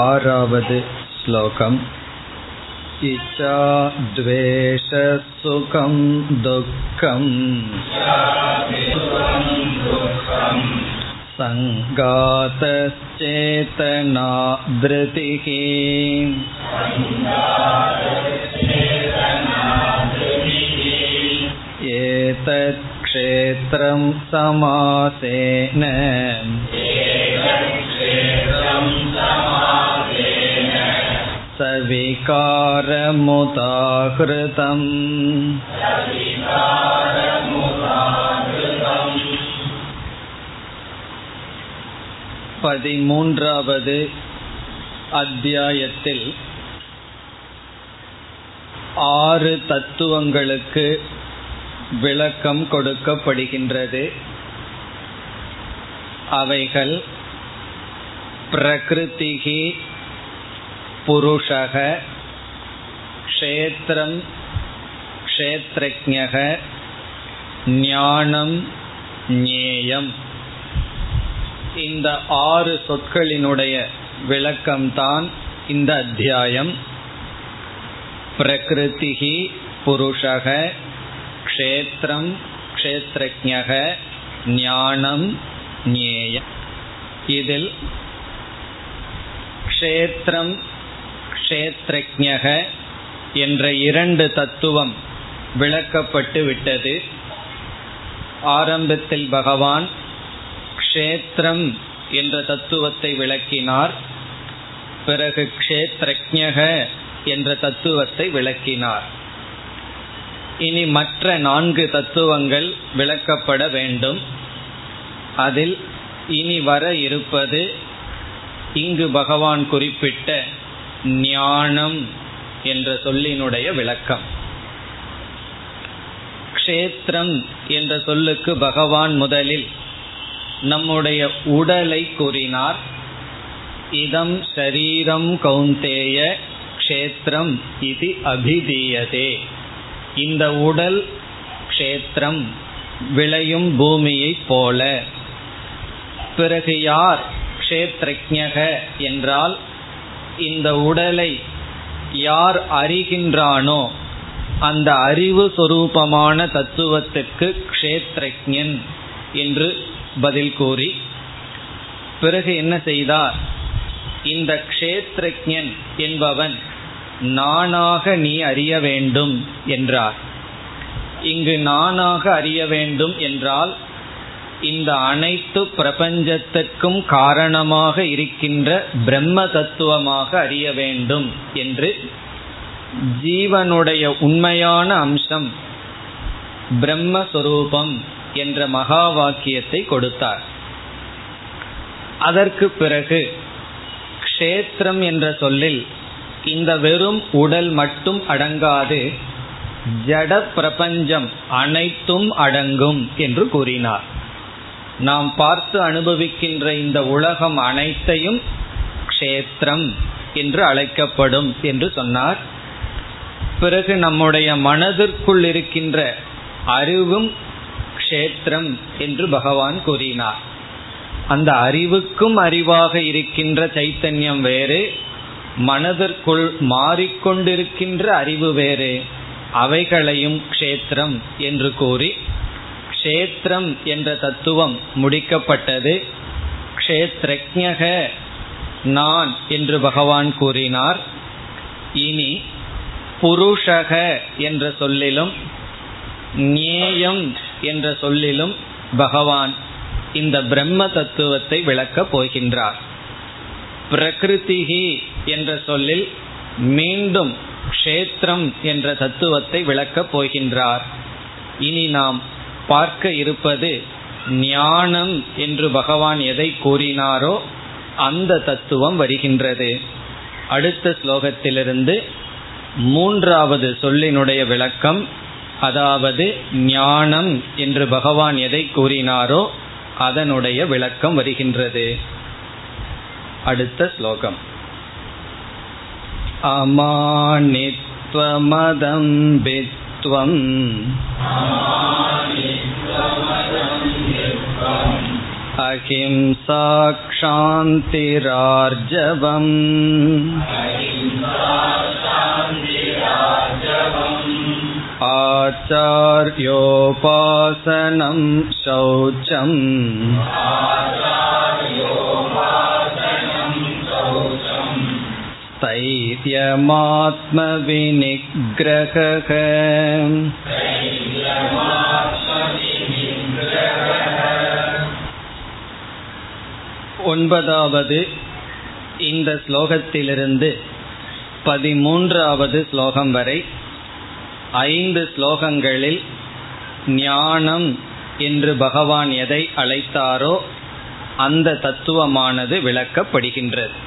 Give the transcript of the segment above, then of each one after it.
आरावद् श्लोकम् इच्छा द्वेषसुखं दुःखम् सङ्गातश्चेतना धृतिः एतत् क्षेत्रं समासेन सविकारमुदाहृतम् பதிமூன்றாவது அத்தியாயத்தில் ஆறு தத்துவங்களுக்கு விளக்கம் கொடுக்கப்படுகின்றது அவைகள் பிரகிருதிகி புருஷக க்ஷேத்திரம் க்ஷேத்ரஜக ஞானம் ஞேயம். இந்த ஆறு சொற்களினுடைய விளக்கம்தான் இந்த அத்தியாயம். பிரகிருதிகி புருஷக க்ஷேத்திரம் க்ஷேத்ரஜக ஞானம் ஞேயம். இதில் க்ஷேத்திரம் கஷேத்ரஜக என்ற இரண்டு தத்துவம் விளக்கப்பட்டு விட்டது. ஆரம்பத்தில் பகவான் க்ஷேத்திரம் என்ற தத்துவத்தை விளக்கினார். பிறகு க்ஷேத்ரஜக என்ற தத்துவத்தை விளக்கினார். இனி மற்ற நான்கு தத்துவங்கள் விளக்கப்பட வேண்டும். அதில் இனி வர இருப்பது இங்கு பகவான் குறிப்பிட்ட ஞானம் என்ற சொல்லினுடைய விளக்கம். க்ஷேத்திரம் என்ற சொல்லுக்கு பகவான் முதலில் நம்முடைய உடலை கூறினார். இதம் ஷரீரம் கௌந்தேய க்ஷேத்திரம் இது அபிதீயதே. இந்த உடல் க்ஷேத்திரம் விளையும் பூமியை போல. பிறகு யார் க்ஷேத்ரஜக என்றால் இந்த உடலை யார் அறிகின்றானோ அந்த அறிவு சொரூபமான தத்துவத்துக்கு க்ஷேத்ரஜன் என்று பதில் கூறி பிறகு என்ன செய்தார்? இந்த க்ஷேத்ரஜன் என்பவன் நானாக நீ அறிய வேண்டும் என்றார். இங்கு நானாக அறிய வேண்டும் என்றால் இந்த அனைத்து பிரபஞ்சத்துக்கும் காரணமாக இருக்கின்ற பிரம்ம தத்துவமாக அறிய வேண்டும் என்று ஜீவனுடைய உண்மையான அம்சம் பிரம்மஸ்வரூபம் என்ற மகா வாக்கியத்தை கொடுத்தார். அதற்கு பிறகு க்ஷேத்திரம் என்ற சொல்லில் இந்த வெறும் உடல் மட்டும் அடங்காது ஜட பிரபஞ்சம் அனைத்தும் அடங்கும் என்று கூறினார். நாம் பார்த்து அனுபவிக்கின்ற இந்த உலகம் அனைத்தையும் க்ஷேத்திரம் என்று அழைக்கப்படும் என்று சொன்னார். பிறகு நம்முடைய மனதிற்குள் இருக்கின்ற அறிவும் க்ஷேத்திரம் என்று பகவான் கூறினார். அந்த அறிவுக்கும் அறிவாக இருக்கின்ற சைத்தன்யம் வேறு மனதிற்குள் மாறிக்கொண்டிருக்கின்ற அறிவு வேறு அவைகளையும் க்ஷேத்திரம் என்று கூறி க்ஷேத்திரம் என்ற தத்துவம் முடிக்கப்பட்டது. க்ஷேத்ரஜக நான் என்று பகவான் கூறினார். இனி புருஷக என்ற சொல்லிலும் ஞேயம் என்ற சொல்லிலும் பகவான் இந்த பிரம்ம தத்துவத்தை விளக்கப் போகின்றார். பிரகிருதிகி என்ற சொல்லில் மீண்டும் க்ஷேத்திரம் என்ற தத்துவத்தை விளக்கப் போகின்றார். இனி நாம் பார்க்க இருப்பது ஞானம் என்று பகவான் எதை கூறினாரோ அந்த தத்துவம் வருகின்றது. அடுத்த ஸ்லோகத்திலிருந்து மூன்றாவது சொல்லினுடைய விளக்கம் அதாவது ஞானம் என்று பகவான் எதை கூறினாரோ அதனுடைய விளக்கம் வருகின்றது. அடுத்த ஸ்லோகம். அமானித்வமதம்பித்வம் अहिंसा क्षान्तिरार्जवम् आचार्योपासनं शौचम् சைரியமாத்மவிநிகிரக ஒன்பதாவது இந்த ஸ்லோகத்திலிருந்து பதிமூன்றாவது ஸ்லோகம் வரை ஐந்து ஸ்லோகங்களில் ஞானம் என்று பகவான் எதை அழைத்தாரோ அந்த தத்துவமானது விளக்கப்படுகின்றது.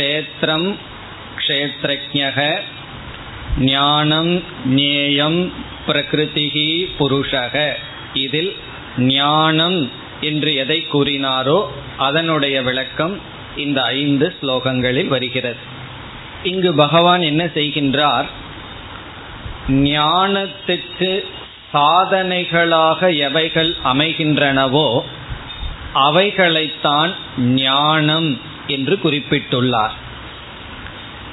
க்ஷேத்திரம் க்ஷேத்ரஜக ஞானம் ஞேயம் பிரகிருதிகி புருஷக. இதில் ஞானம் என்று எதை கூறினாரோ அதனுடைய விளக்கம் இந்த ஐந்து ஸ்லோகங்களில் வருகிறது. இங்கு பகவான் என்ன செய்கின்றார்? ஞானத்துக்கு சாதனைகளாக எவைகள் அமைகின்றனவோ அவைகளைத்தான் ஞானம் என்று குறிப்பிட்டுள்ளார்.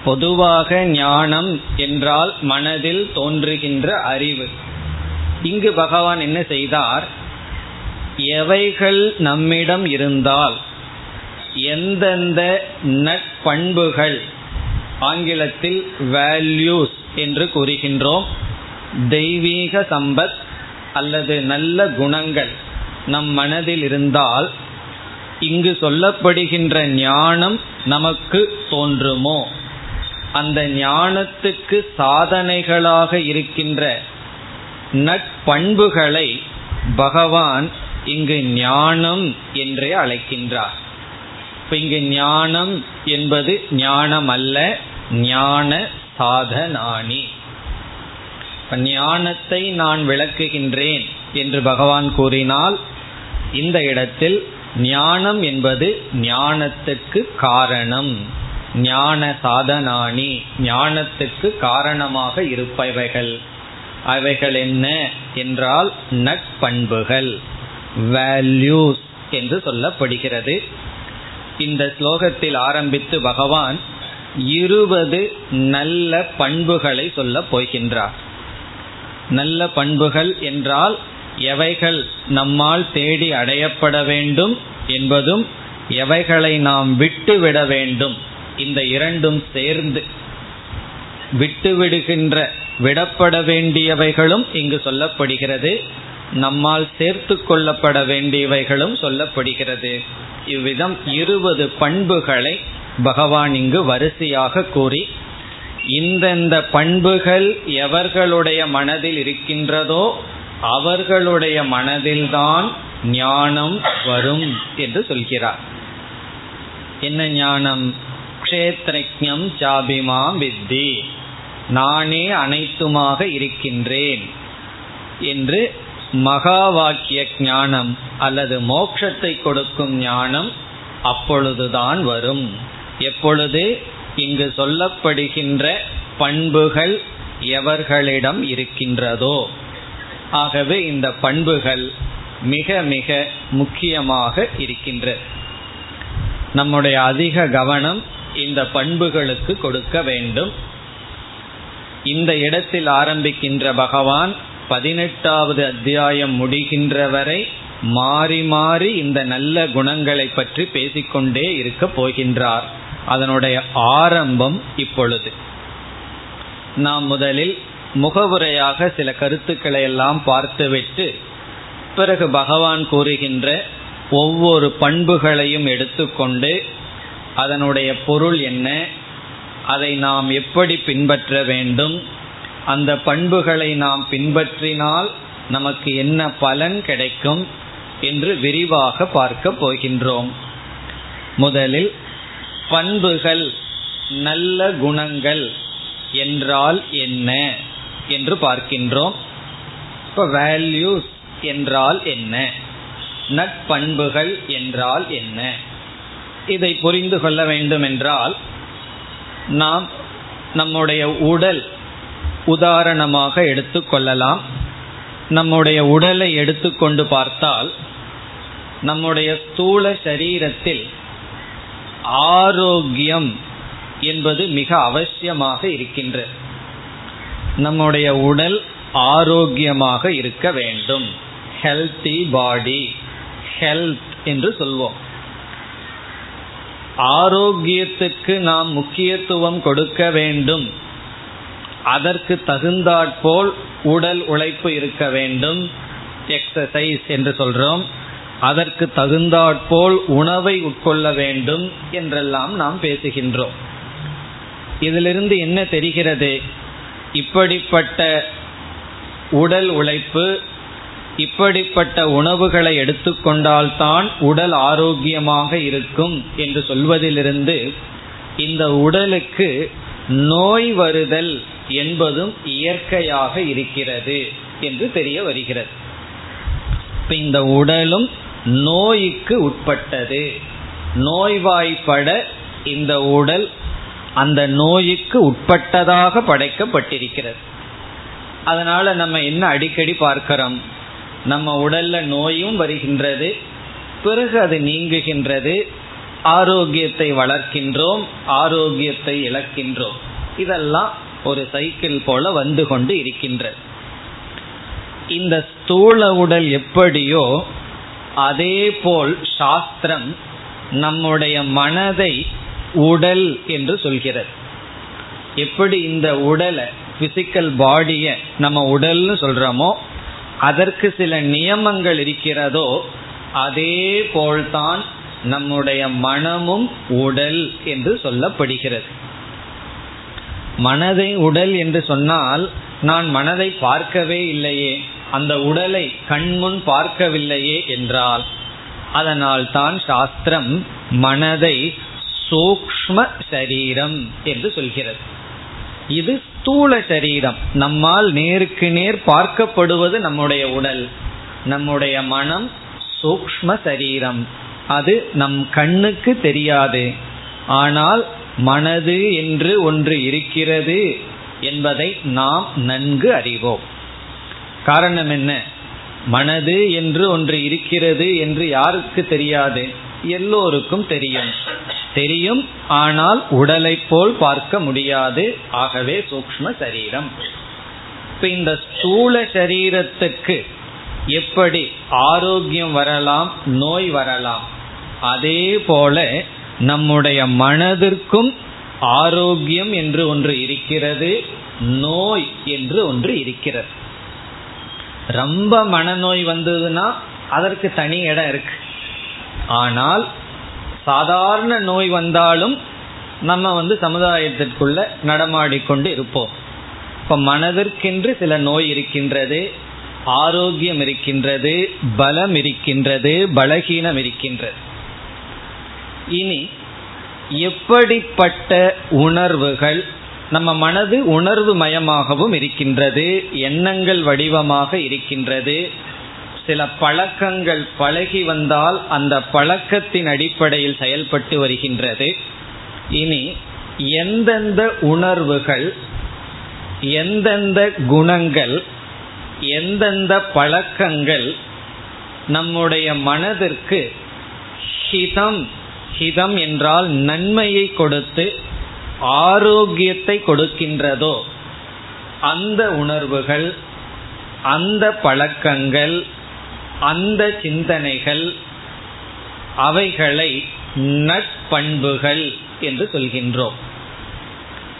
பொதுவாக ஞானம் என்றால் மனதில் தோன்றுகின்ற அறிவு. இங்கு பகவான் என்ன செய்தார்? எவைகள் நம்மிடம் இருந்தால் எந்தெந்த நட்பண்புகள் ஆங்கிலத்தில் வேல்யூஸ் என்று கூறுகின்றோம் தெய்வீக சம்பத் அல்லது நல்ல குணங்கள் நம் மனதில் இருந்தால் இங்கு சொல்லப்படுகின்ற ஞானம் நமக்கு தோன்றுமோ? அந்த ஞானத்துக்கு சாதனைகளாக இருக்கின்ற நட்பண்புகளை பகவான் இங்கு ஞானம் என்றே அழைக்கின்றார். இப்ப இங்கு ஞானம் என்பது ஞானம் அல்ல ஞான சாதனானி ஞானத்தை நான் விளக்குகின்றேன் என்று பகவான் கூறினால் இந்த இடத்தில் ஞானம் என்பது ஞானத்துக்கு காரணம். ஞான சாதனானி. ஞானத்துக்கு காரணமாக இருப்பவைகள். அவைகள் என்ன என்றால் நட்பண்புகள் வேல்யூஸ் என்று சொல்லப்படுகிறது. இந்த ஸ்லோகத்தில் ஆரம்பித்து பகவான் இருபது நல்ல பண்புகளை சொல்லப் போகின்றார். நல்ல பண்புகள் என்றால் எவைகள் நம்மால் தேடி அடையப்பட வேண்டும் என்பதும் எவைகளை நாம் விட்டுவிட வேண்டும் இந்த இரண்டும் சேர்ந்து விட்டுவிடுகின்ற விடப்பட வேண்டியவைகளும் இங்கு சொல்லப்படுகிறது. நம்மால் சேர்த்து கொள்ளப்பட வேண்டியவைகளும் சொல்லப்படுகிறது. இவ்விதம் இருபது பண்புகளை பகவான் இங்கு வரிசையாக கூறி இந்தந்த பண்புகள் எவர்களுடைய மனதில் இருக்கின்றதோ அவர்களுடைய மனதில்தான் ஞானம் வரும் என்று சொல்கிறார். என்ன ஞானம்? கஷேத்ரஜம் சாபிமாம் வித்தி. நானே அனைத்துமாக இருக்கின்றேன் என்று மகா வாக்கிய ஞானம் அல்லது மோட்சத்தை கொடுக்கும் ஞானம் அப்பொழுதுதான் வரும். எப்பொழுது? இங்கு சொல்லப்படுகின்ற பண்புகள் எவர்களிடம் இருக்கின்றதோ. ஆகவே இந்த பண்புகள் மிக மிக முக்கியமாக இருக்கின்ற. நம்முடைய அதிக கவனம் இந்த பண்புகளுக்கு கொடுக்க வேண்டும். இந்த இடத்தில் ஆரம்பிக்கின்ற பகவான் பதினெட்டாவது அத்தியாயம் முடிகின்ற வரை மாறி மாறி இந்த நல்ல குணங்களை பற்றி பேசிக்கொண்டே இருக்க போகின்றார். அதனுடைய ஆரம்பம் இப்பொழுது. நாம் முதலில் முகவுரையாக சில கருத்துக்களை எல்லாம் பார்த்துவிட்டு பிறகு பகவான் கூறுகின்ற ஒவ்வொரு பண்புகளையும் எடுத்துக்கொண்டு அதனுடைய பொருள் என்ன அதை நாம் எப்படி பின்பற்ற வேண்டும் அந்த பண்புகளை நாம் பின்பற்றினால் நமக்கு என்ன பலன் கிடைக்கும் என்று விரிவாக பார்க்க போகின்றோம். முதலில் பண்புகள் நல்ல குணங்கள் என்றால் என்ன? என்று பார்க்கின்றோம். இப்ப வேல்யூஸ் என்றால் என்ன? நட்பண்புகள் என்றால் என்ன? இதை புரிந்து கொள்ள வேண்டும் என்றால் நாம் நம்முடைய உடல் உதாரணமாக எடுத்துக்கொள்ளலாம் நம்முடைய உடலை எடுத்துக்கொண்டு பார்த்தால் நம்முடைய ஸ்தூல சரீரத்தில் ஆரோக்கியம் என்பது மிக அவசியமாக இருக்கின்றது. நம்முடைய உடல் ஆரோக்கியமாக இருக்க வேண்டும். ஹெல்தி பாடி ஹெல்த் என்று சொல்வோம். ஆரோக்கியத்துக்கு நாம் முக்கியத்துவம் கொடுக்க வேண்டும். அதற்கு தகுந்தாற்போல் உடல் உழைப்பு இருக்க வேண்டும். எக்ஸசைஸ் என்று சொல்றோம். அதற்கு தகுந்தாற்போல் உணவை உட்கொள்ள வேண்டும் என்றெல்லாம் நாம் பேசுகின்றோம். இதிலிருந்து என்ன தெரிகிறது? இப்படிப்பட்ட உடல் உழைப்பு இப்படிப்பட்ட உணவுகளை எடுத்துக்கொண்டால்தான் உடல் ஆரோக்கியமாக இருக்கும் என்று சொல்வதிலிருந்து இந்த உடலுக்கு நோய் வருதல் என்பதும் இயற்கையாக இருக்கிறது என்று தெரிய வருகிறது. இந்த உடலும் நோய்க்கு உட்பட்டது. நோய்வாய்ப்பட இந்த உடல் அந்த நோய்க்கு உட்பட்டதாக படைக்கப்பட்டிருக்கிறது. அதனால நம்ம என்ன அடிக்கடி பார்க்கிறோம்? நம்ம உடல்ல நோயும் வருகின்றது பிறகு அது நீங்குகின்றது ஆரோக்கியத்தை வளர்க்கின்றோம் ஆரோக்கியத்தை இழக்கின்றோம். இதெல்லாம் ஒரு சைக்கிள் போல வந்து கொண்டு இருக்கின்றது. இந்த ஸ்தூல உடல் எப்படியோ அதே போல் சாஸ்திரம் நம்முடைய மனதை உடல் என்று சொல்கிறது. எப்படி இந்த உடலை பிசிக்கல் பாடிய நம்ம உடல்னு சொல்றோமோ அதற்கு சில நியமங்கள் இருக்கிறதோ அதே போல்தான் நம்முடைய மனமும் உடல் என்று சொல்லப்படுகிறது. மனதை உடல் என்று சொன்னால் நான் மனதை பார்க்கவே இல்லையே அந்த உடலை கண்முன் பார்க்கவில்லையே என்றால் அதனால் தான் சாஸ்திரம் மனதை சூக்ம சரீரம் என்று சொல்கிறது. இது ஸ்தூல சரீரம். நம்மால் நேருக்கு நேர் பார்க்கப்படுவது நம்முடைய உடல். நம்முடைய மனம் சூக்ம சரீரம். அது நம் கண்ணுக்கு தெரியாது. ஆனால் மனது என்று ஒன்று இருக்கிறது என்பதை நாம் நன்கு அறிவோம். காரணம் என்ன? மனது என்று ஒன்று இருக்கிறது என்று யாருக்கு தெரியாது? எல்லோருக்கும் தெரியும். தெரியும் ஆனால் உடலை போல் பார்க்க முடியாது. ஆகவே சூக்ம சரீரம். இப்ப இந்த ஸ்தூல சரீரத்துக்கு எப்படி ஆரோக்கியம் வரலாம் நோய் வரலாம் அதே போல நம்முடைய மனதிற்கும் ஆரோக்கியம் என்று ஒன்று இருக்கிறது நோய் என்று ஒன்று இருக்கிறது. ரொம்ப மனநோய் வந்ததுன்னா அதற்கு தனி இடம் இருக்கு. ஆனால் சாதாரண நோய் வந்தாலும் நம்ம வந்து சமுதாயத்திற்குள்ள நடமாடிக்கொண்டு இருப்போம். இப்ப மனதிற்கென்று சில நோய் இருக்கின்றது ஆரோக்கியம் இருக்கின்றது பலம் இருக்கின்றது பலகீனம் இருக்கின்றது. இனி எப்படிப்பட்ட உணர்வுகள் நம்ம மனது உணர்வு மயமாகவும் இருக்கின்றது எண்ணங்கள் வடிவமாக இருக்கின்றது சில பழக்கங்கள் பழகி வந்தால் அந்த பழக்கத்தின் அடிப்படையில் செயல்பட்டு வருகின்றது. இனி எந்தெந்த உணர்வுகள் எந்தெந்த குணங்கள் எந்தெந்த பழக்கங்கள் நம்முடைய மனதிற்கு ஹிதம் ஹிதம் என்றால் நன்மையை கொடுத்து ஆரோக்கியத்தை கொடுக்கின்றதோ அந்த உணர்வுகள் அந்த பழக்கங்கள் அந்த சிந்தனைகள் அவைகளை நட்பண்புகள் என்று சொல்கின்றோம்.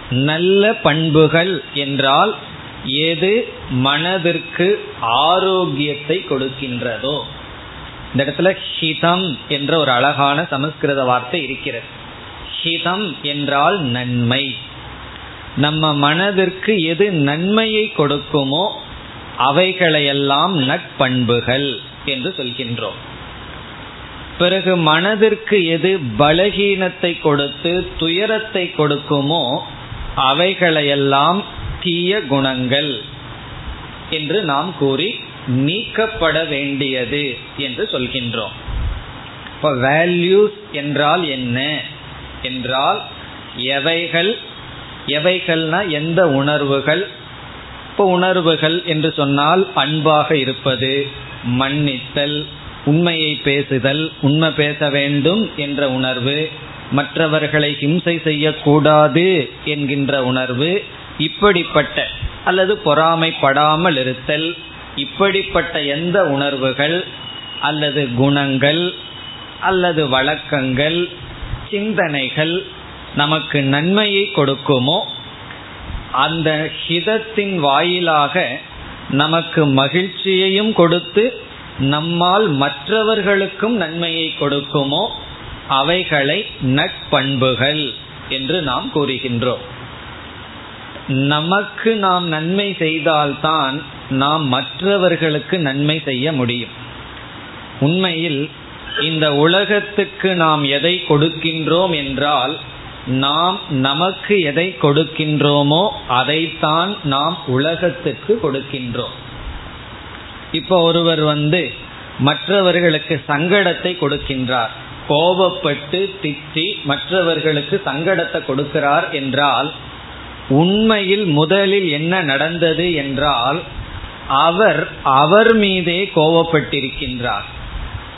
நல்ல பண்புகள் என்றால் எது மனதிற்கு ஆரோக்கியத்தை கொடுக்கின்றதோ. இந்த இடத்துல ஹிதம் என்ற ஒரு அழகான சமஸ்கிருத வார்த்தை இருக்கிறது. ஹிதம் என்றால் நன்மை. நம்ம மனதிற்கு எது நன்மையை கொடுக்குமோ அவைகளையெல்லாம் நட்பண்புகள் என்று சொல்கின்றோம். பிறகு மனதிற்கு எது பலகீனத்தை கொடுத்து துயரத்தை கொடுக்குமோ அவைகளையெல்லாம் தீய குணங்கள் என்று நாம் கூறி நீக்கப்பட வேண்டியது என்று சொல்கின்றோம். இப்போ வேல்யூஸ் என்றால் என்ன? என்றால் எவைகள் எவைகள்னா எந்த உணர்வுகள்? இப்போ உணர்வுகள் என்று சொன்னால் அன்பாக இருப்பது மன்னித்தல் உண்மையை பேசுதல் உண்மை பேச வேண்டும் என்ற உணர்வு மற்றவர்களை ஹிம்சை செய்யக்கூடாது என்கின்ற உணர்வு இப்படிப்பட்ட அல்லது பொறாமைப்படாமல் இருத்தல் இப்படிப்பட்ட எந்த உணர்வுகள் அல்லது குணங்கள் அல்லது வழக்கங்கள் சிந்தனைகள் நமக்கு நன்மையை கொடுக்குமோ அந்த ஹிதத்தின் வாயிலாக நமக்கு மகிழ்ச்சியையும் கொடுத்து நம்மால் மற்றவர்களுக்கும் நன்மையை கொடுக்குமோ அவைகளை நட்பண்புகள் என்று நாம் கூறுகின்றோம். நமக்கு நாம் நன்மை செய்தால்தான் நாம் மற்றவர்களுக்கு நன்மை செய்ய முடியும். உண்மையில் இந்த உலகத்துக்கு நாம் எதை கொடுக்கின்றோம் என்றால் நாம் நமக்கு எதை கொடுக்கின்றோமோ அதைத்தான் நாம் உலகத்துக்கு கொடுக்கின்றோம். இப்போ ஒருவர் வந்து மற்றவர்களுக்கு சங்கடத்தை கொடுக்கின்றார். கோபப்பட்டு திட்டி மற்றவர்களுக்கு சங்கடத்தை கொடுக்கிறார் என்றால் உண்மையில் முதலில் என்ன நடந்தது என்றால் அவர் அவர் மீதே கோபப்பட்டிருக்கின்றார்.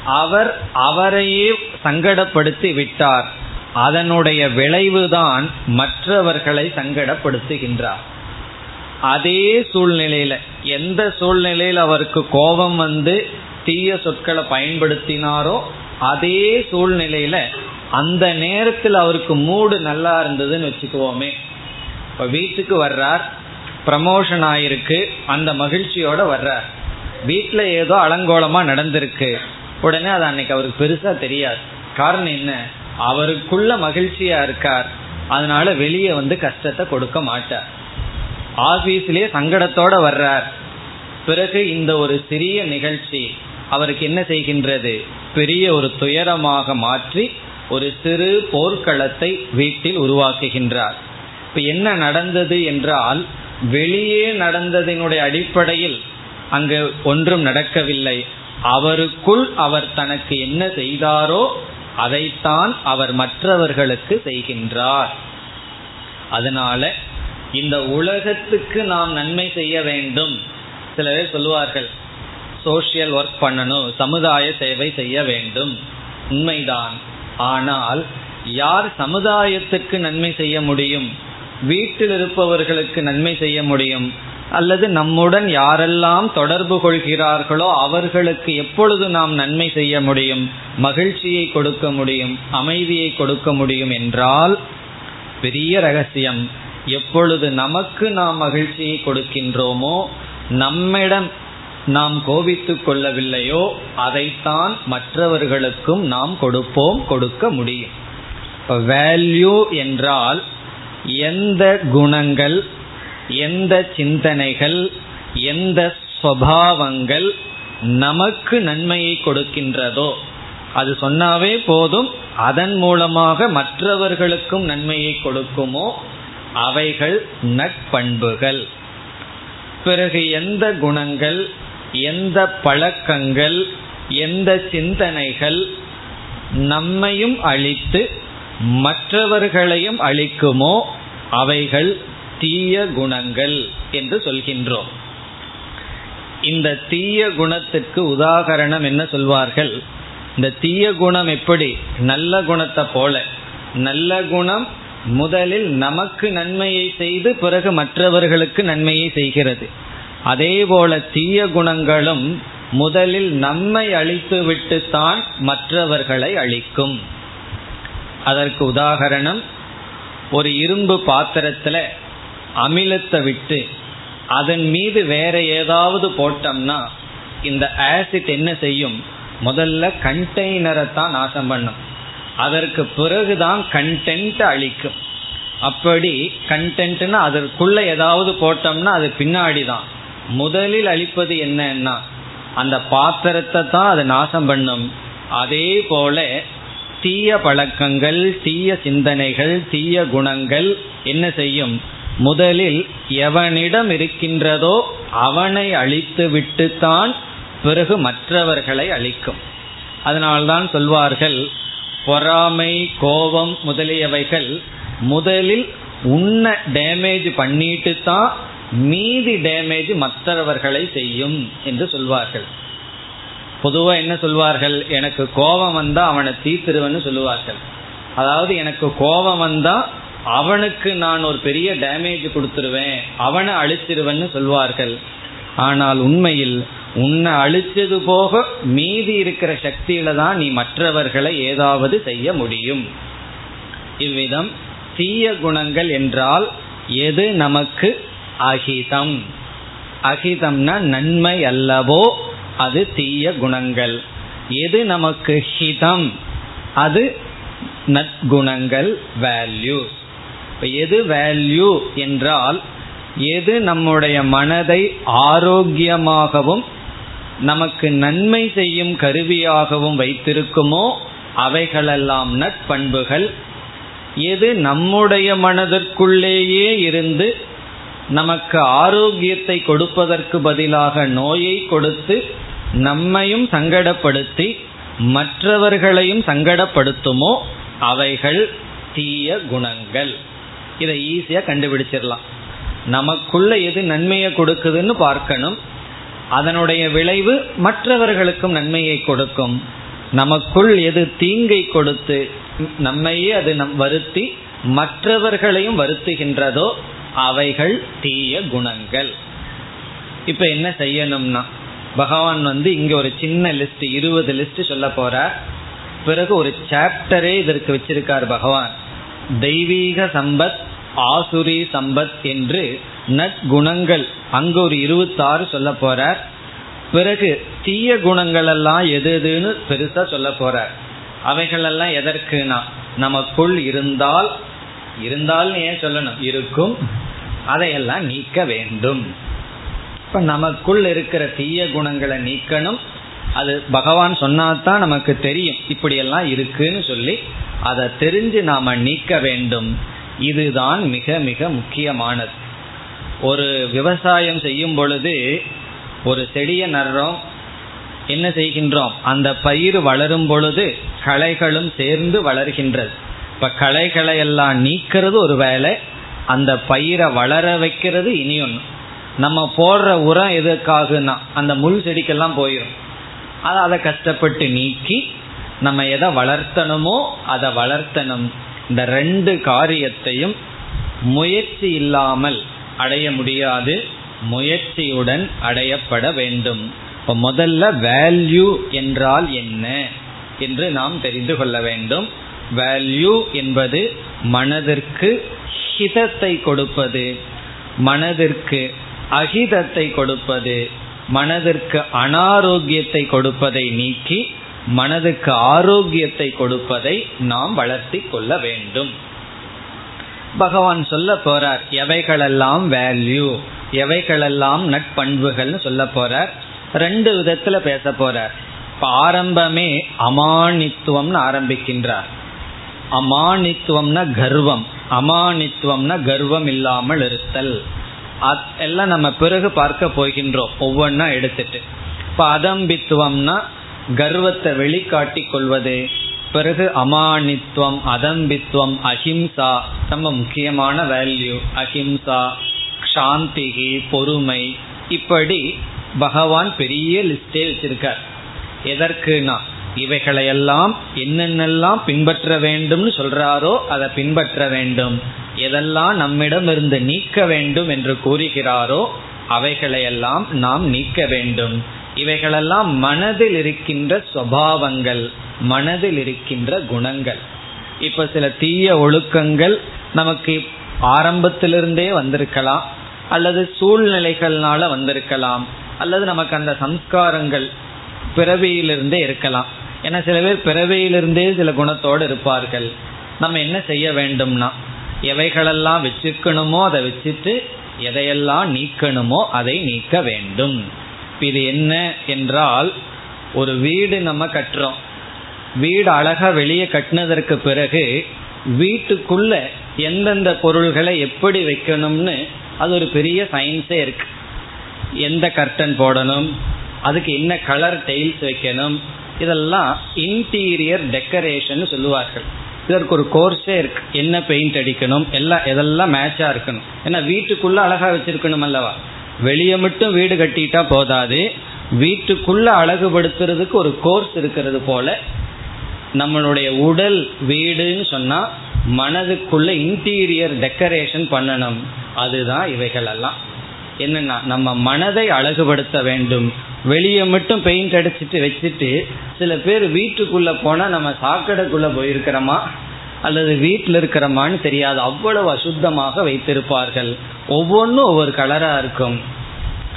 அவர் அவரையே சங்கடப்படுத்தி விட்டார். அதனுடைய விளைவுதான் மற்றவர்களை சங்கடப்படுத்துகின்றார். அதே சூழ்நிலையில எந்த சூழ்நிலையில் அவருக்கு கோபம் வந்து தீய சொற்களை பயன்படுத்தினாரோ அதே சூழ்நிலையில அந்த நேரத்தில் அவருக்கு மூடு நல்லா இருந்ததுன்னு வச்சுக்குவோமே. இப்ப வீட்டுக்கு வர்றார் ப்ரமோஷன் ஆயிருக்கு அந்த மகிழ்ச்சியோட வர்றார். வீட்டில் ஏதோ அலங்கோலமா நடந்திருக்கு. உடனே அது அன்னைக்கு அவருக்கு பெருசா தெரியாது. காரணம் என்ன? அவருக்குள்ள மகிழ்ச்சியா இருக்கார். அதனால வெளியே வந்து கஷ்டத்தை கொடுக்க மாட்டார். ஆபீஸ்லயே சங்கடத்தோட வர்றார். பிறகு இந்த ஒரு சிறிய நிகழ்ச்சி அவருக்கு என்ன செய்கின்றது? பெரிய ஒரு துயரமாக மாற்றி ஒரு சிறு போர்க்களத்தை வீட்டில் உருவாக்குகின்றார். இப்ப என்ன நடந்தது என்றால் வெளியே நடந்ததினுடைய அடிப்படையில் அங்கு ஒன்றும் நடக்கவில்லை. அவருக்குள் அவர் தனக்கு என்ன செய்தாரோ அதைத்தான் அவர் மற்றவர்களுக்கு செய்கின்றார். அதனால இந்த உலகத்துக்கு நாம் நன்மை செய்ய வேண்டும். சில பேர் சொல்லுவார்கள் சோசியல் ஒர்க் பண்ணணும் சமுதாய சேவை செய்ய வேண்டும். உண்மைதான். ஆனால் யார் சமுதாயத்துக்கு நன்மை செய்ய முடியும்? வீட்டில் இருப்பவர்களுக்கு நன்மை செய்ய முடியும். அல்லது நம்முடன் யாரெல்லாம் தொடர்பு கொள்கிறார்களோ அவர்களுக்கு எப்பொழுது நாம் நன்மை செய்ய முடியும்? மகிழ்ச்சியை கொடுக்க முடியும் அமைதியை கொடுக்க முடியும் என்றால் பெரிய ரகசியம். எப்பொழுது நமக்கு நாம் மகிழ்ச்சியை கொடுக்கின்றோமோ நம்மிடம் நாம் கோபித்து கொள்ளவில்லையோ அதைத்தான் மற்றவர்களுக்கும் நாம் கொடுப்போம் கொடுக்க முடியும். வேல்யூ என்றால் எந்த குணங்கள் எந்த சிந்தனைகள் எந்த ஸ்வபாவங்கள் நமக்கு நன்மையை கொடுக்கின்றதோ அது சொன்னாவே போதும் அதன் மூலமாக மற்றவர்களுக்கும் நன்மையை கொடுக்குமோ அவைகள் நட்பண்புகள் பிறகு எந்த குணங்கள் எந்த பழக்கங்கள் எந்த சிந்தனைகள் நம்மையும் அழித்து மற்றவர்களையும் அழிக்குமோ அவைகள் தீய குணங்கள் என்று சொல்கின்றோம். இந்த தீய குணத்துக்கு உதாகரணம் என்ன சொல்வார்கள்? இந்த தீய குணம் எப்படி? நல்ல குணத்தை போல. நல்ல குணம் முதலில் நமக்கு நன்மையை செய்து பிறகு மற்றவர்களுக்கு நன்மையை செய்கிறது. அதே போல தீய குணங்களும் முதலில் நம்மை அழித்து தான் மற்றவர்களை அழிக்கும். அதற்கு உதாகரணம் ஒரு இரும்பு பாத்திரத்துல அமிலத்தை விட்டு அதன் மீது வேற ஏதாவது போட்டோம்னா இந்த ஆசிட் என்ன செய்யும்? முதல்ல கண்டெய்னரை தான் நாசம் பண்ணும். அதற்கு பிறகுதான் கண்டென்ட் அழிக்கும். அப்படி கண்டென்ட்னா அதற்குள்ள ஏதாவது போட்டோம்னா அது பின்னாடி தான் முதலில் அழிப்பது என்னன்னா அந்த பாத்திரத்தை தான் அது நாசம் பண்ணும். அதே போல தீய பழக்கங்கள் தீய சிந்தனைகள் தீய குணங்கள் என்ன செய்யும்? முதலில் எவனிடம் இருக்கின்றதோ அவனை அழித்து விட்டுத்தான் பிறகு மற்றவர்களை அழிக்கும். அதனால்தான் சொல்வார்கள் பொறாமை கோபம் முதலியவைகள் முதலில் உன்னை டேமேஜ் பண்ணிட்டு தான் மீதி டேமேஜ் மற்றவர்களை செய்யும் என்று சொல்வார்கள். பொதுவா என்ன சொல்வார்கள் எனக்கு கோபம் வந்தா அவனை தீத்துருவன்னு சொல்லுவார்கள். அதாவது எனக்கு கோபம் வந்தா அவனுக்கு நான் ஒரு பெரிய டேமேஜ் கொடுத்துருவேன் அவனை அழிச்சிருவேன்னு சொல்வார்கள். ஆனால் உண்மையில் உன்னை அழிச்சது போக மீதி இருக்கிற சக்தியில தான் நீ மற்றவர்களை ஏதாவது செய்ய முடியும். இவ்விதம் தீய குணங்கள் என்றால் எது நமக்கு அகிதம்? அகிதம்னா நன்மை அல்லவோ அது தீய குணங்கள். எது நமக்கு ஹிதம்? அது நற்குணங்கள் இப்ப எது வேல்யூ என்றால் எது நம்முடைய மனதை ஆரோக்கியமாகவும் நமக்கு நன்மை செய்யும் கருவியாகவும் வைத்திருக்குமோ அவைகளெல்லாம் நட்பண்புகள் எது நம்முடைய மனதிற்குள்ளேயே இருந்து நமக்கு ஆரோக்கியத்தை கொடுப்பதற்கு பதிலாக நோயை கொடுத்து நம்மையும் சங்கடப்படுத்தி மற்றவர்களையும் சங்கடப்படுத்துமோ அவைகள் தீய குணங்கள். இதை ஈஸியா கண்டுபிடிச்சிடலாம். நமக்குள்ள எது நன்மையை கொடுக்குதுன்னு பார்க்கணும். அதனுடைய விளைவு மற்றவர்களுக்கும் நன்மையை கொடுக்கும். நமக்குள் எது தீங்கை கொடுத்து நம்மையே அது நம் வருத்தி மற்றவர்களையும் வருத்துகின்றதோ அவைகள் தீய குணங்கள். இப்ப என்ன செய்யணும்னா பகவான் வந்து இங்க ஒரு சின்ன லிஸ்ட் இருபது லிஸ்ட் சொல்ல போறார். பிறகு ஒரு சாப்டரே இதற்கு வச்சிருக்கார் பகவான். தெய்வீக சம்பத் ஆசுரி சம்பத் என்று நற்குணங்கள். அங்கு ஒரு இருபத்தாறு சொல்ல போறார். பிறகு தீய குணங்கள் எல்லாம் எது எதுன்னு பெருசா சொல்ல போறார். அவைகளெல்லாம் எதற்குனா நமக்குள் இருந்தால் இருந்தால் ஏன் சொல்லணும்? இருக்கும். அதையெல்லாம் நீக்க வேண்டும். இப்ப நமக்குள் இருக்கிற தீய குணங்களை நீக்கணும். அது பகவான் சொன்னாதான் நமக்கு தெரியும். இப்படியெல்லாம் இருக்குன்னு சொல்லி அதை தெரிஞ்சு நாம நீக்க வேண்டும். இதுதான் மிக மிக முக்கியமானது. ஒரு விவசாயம் செய்யும் பொழுது ஒரு செடியை நடுறோம் என்ன செய்கின்றோம்? அந்த பயிர் வளரும் பொழுது களைகளும் சேர்ந்து வளர்கின்றது. இப்ப களைகளை எல்லாம் நீக்கிறது ஒரு வேலை அந்த பயிரை வளர வைக்கிறது இனி ஒன்று நம்ம போடுற உரம் எதுக்காகனா அந்த முள் செடிக்கெல்லாம் போயிடும் அதை அதை கஷ்டப்பட்டு நீக்கி நம்ம எதை வளர்த்தணுமோ அதை வளர்த்தணும். இந்த ரெண்டு காரியத்தையும் முயற்சி இல்லாமல் அடைய முடியாது முயற்சியுடன் அடையப்பட வேண்டும். இப்போ முதல்ல வேல்யூ என்றால் என்ன என்று நாம் தெரிந்து கொள்ள வேண்டும். வேல்யூ என்பது மனதிற்கு ஹிதத்தை கொடுப்பது மனதிற்கு அகிதத்தை கொடுப்பது மனதிற்கு அனாரோக்கியத்தை கொடுப்பதை நீக்கி மனதுக்கு ஆரோக்கியத்தை கொடுப்பதை நாம் வளர்த்தி கொள்ள வேண்டும். பகவான் சொல்ல போறார் எவைகளெல்லாம் வேல்யூ எவைகளெல்லாம் நட்பண்புகள்னு சொல்ல போறார். ரெண்டு விதத்துல பேச போறார். இப்ப ஆரம்பமே அமானித்துவம்னு ஆரம்பிக்கின்றார். அமானித்துவம்னா கர்வம் அமானித்துவம்னா கர்வம் இல்லாமல் இருத்தல். எல்லாம் நம்ம பிறகு பார்க்க போகின்றோம் ஒவ்வொன்றா எடுத்துட்டு. இப்ப அதம்பித்துவம்னா கர்வத்தை வெளிக்காட்டி கொள்வது. பிறகு அமானித்துவம் அதம்பித்துவம் அஹிம்சா ரொம்ப முக்கியமான வேல்யூ அஹிம்சா சாந்திகி பொறுமை. இப்படி பகவான் பெரிய லிஸ்டே வச்சிருக்கார். எதற்குனா இவைகளையெல்லாம் என்னென்னலாம் பின்பற்ற வேண்டும்னு சொல்றாரோ அதை பின்பற்ற வேண்டும். எதெல்லாம் நம்மிடம் இருந்து நீக்க வேண்டும் என்று கூறுகிறாரோ அவைகளையெல்லாம் நாம் நீக்க வேண்டும். இவைகளெல்லாம் மனதில் இருக்கின்ற சுவாவங்கள் மனதில் இருக்கின்ற குணங்கள். இப்ப சில தீய ஒழுக்கங்கள் நமக்கு ஆரம்பத்திலிருந்தே வந்திருக்கலாம் அல்லது சூழ்நிலைகள்னால வந்திருக்கலாம் அல்லது நமக்கு அந்த சம்ஸ்காரங்கள் பிறவியிலிருந்தே இருக்கலாம். ஏன்னா சில பேர் பிறவியிலிருந்தே சில குணத்தோடு இருப்பார்கள். நம்ம என்ன செய்ய வேண்டும்னா எவைகளெல்லாம் வச்சுக்கணுமோ அதை வச்சுட்டு எதையெல்லாம் நீக்கணுமோ அதை நீக்க வேண்டும். இது என்ன என்றால் ஒரு வீடு நம்ம கட்டுறோம். வீடு அழகா வெளியே கட்டினதற்கு பிறகு வீட்டுக்குள்ள எந்தெந்த பொருள்களை எப்படி வைக்கணும்னு அது ஒரு பெரிய சயின்ஸே இருக்கு. எந்த கர்டன் போடணும் அதுக்கு என்ன கலர் டைல்ஸ் வைக்கணும் இதெல்லாம் இன்டீரியர் டெக்கரேஷன் சொல்லுவார்கள். இதற்கு ஒரு கோர்ஸே இருக்கு. என்ன பெயிண்ட் அடிக்கணும் எல்லாம் எதெல்லாம் மேட்சா இருக்கணும். ஏன்னா வீட்டுக்குள்ள அழகா வச்சிருக்கணும் அல்லவா? வெளியே மட்டும் வீடு கட்டிட்டா போதாது. வீட்டுக்குள்ள அழகுபடுத்துறதுக்கு ஒரு கோர்ஸ் இருக்கிறது போல நம்மளுடைய உடல் வீடுன்னு சொன்னா மனதுக்குள்ள இன்டீரியர் டெக்கரேஷன் பண்ணணும். அதுதான் இவைகள் எல்லாம். என்னன்னா நம்ம மனதை அழகுபடுத்த வேண்டும். வெளியே மட்டும் பெயிண்ட் அடிச்சிட்டு வச்சுட்டு சில பேர் வீட்டுக்குள்ள போனா நம்ம சாக்கடைக்குள்ள போயிருக்கிறோமா? அல்லது வீட்டில் இருக்கிறமான்னு தெரியாது அவ்வளவு அசுத்தமாக வைத்திருப்பார்கள். ஒவ்வொன்றும் ஒவ்வொரு கலரா இருக்கும்.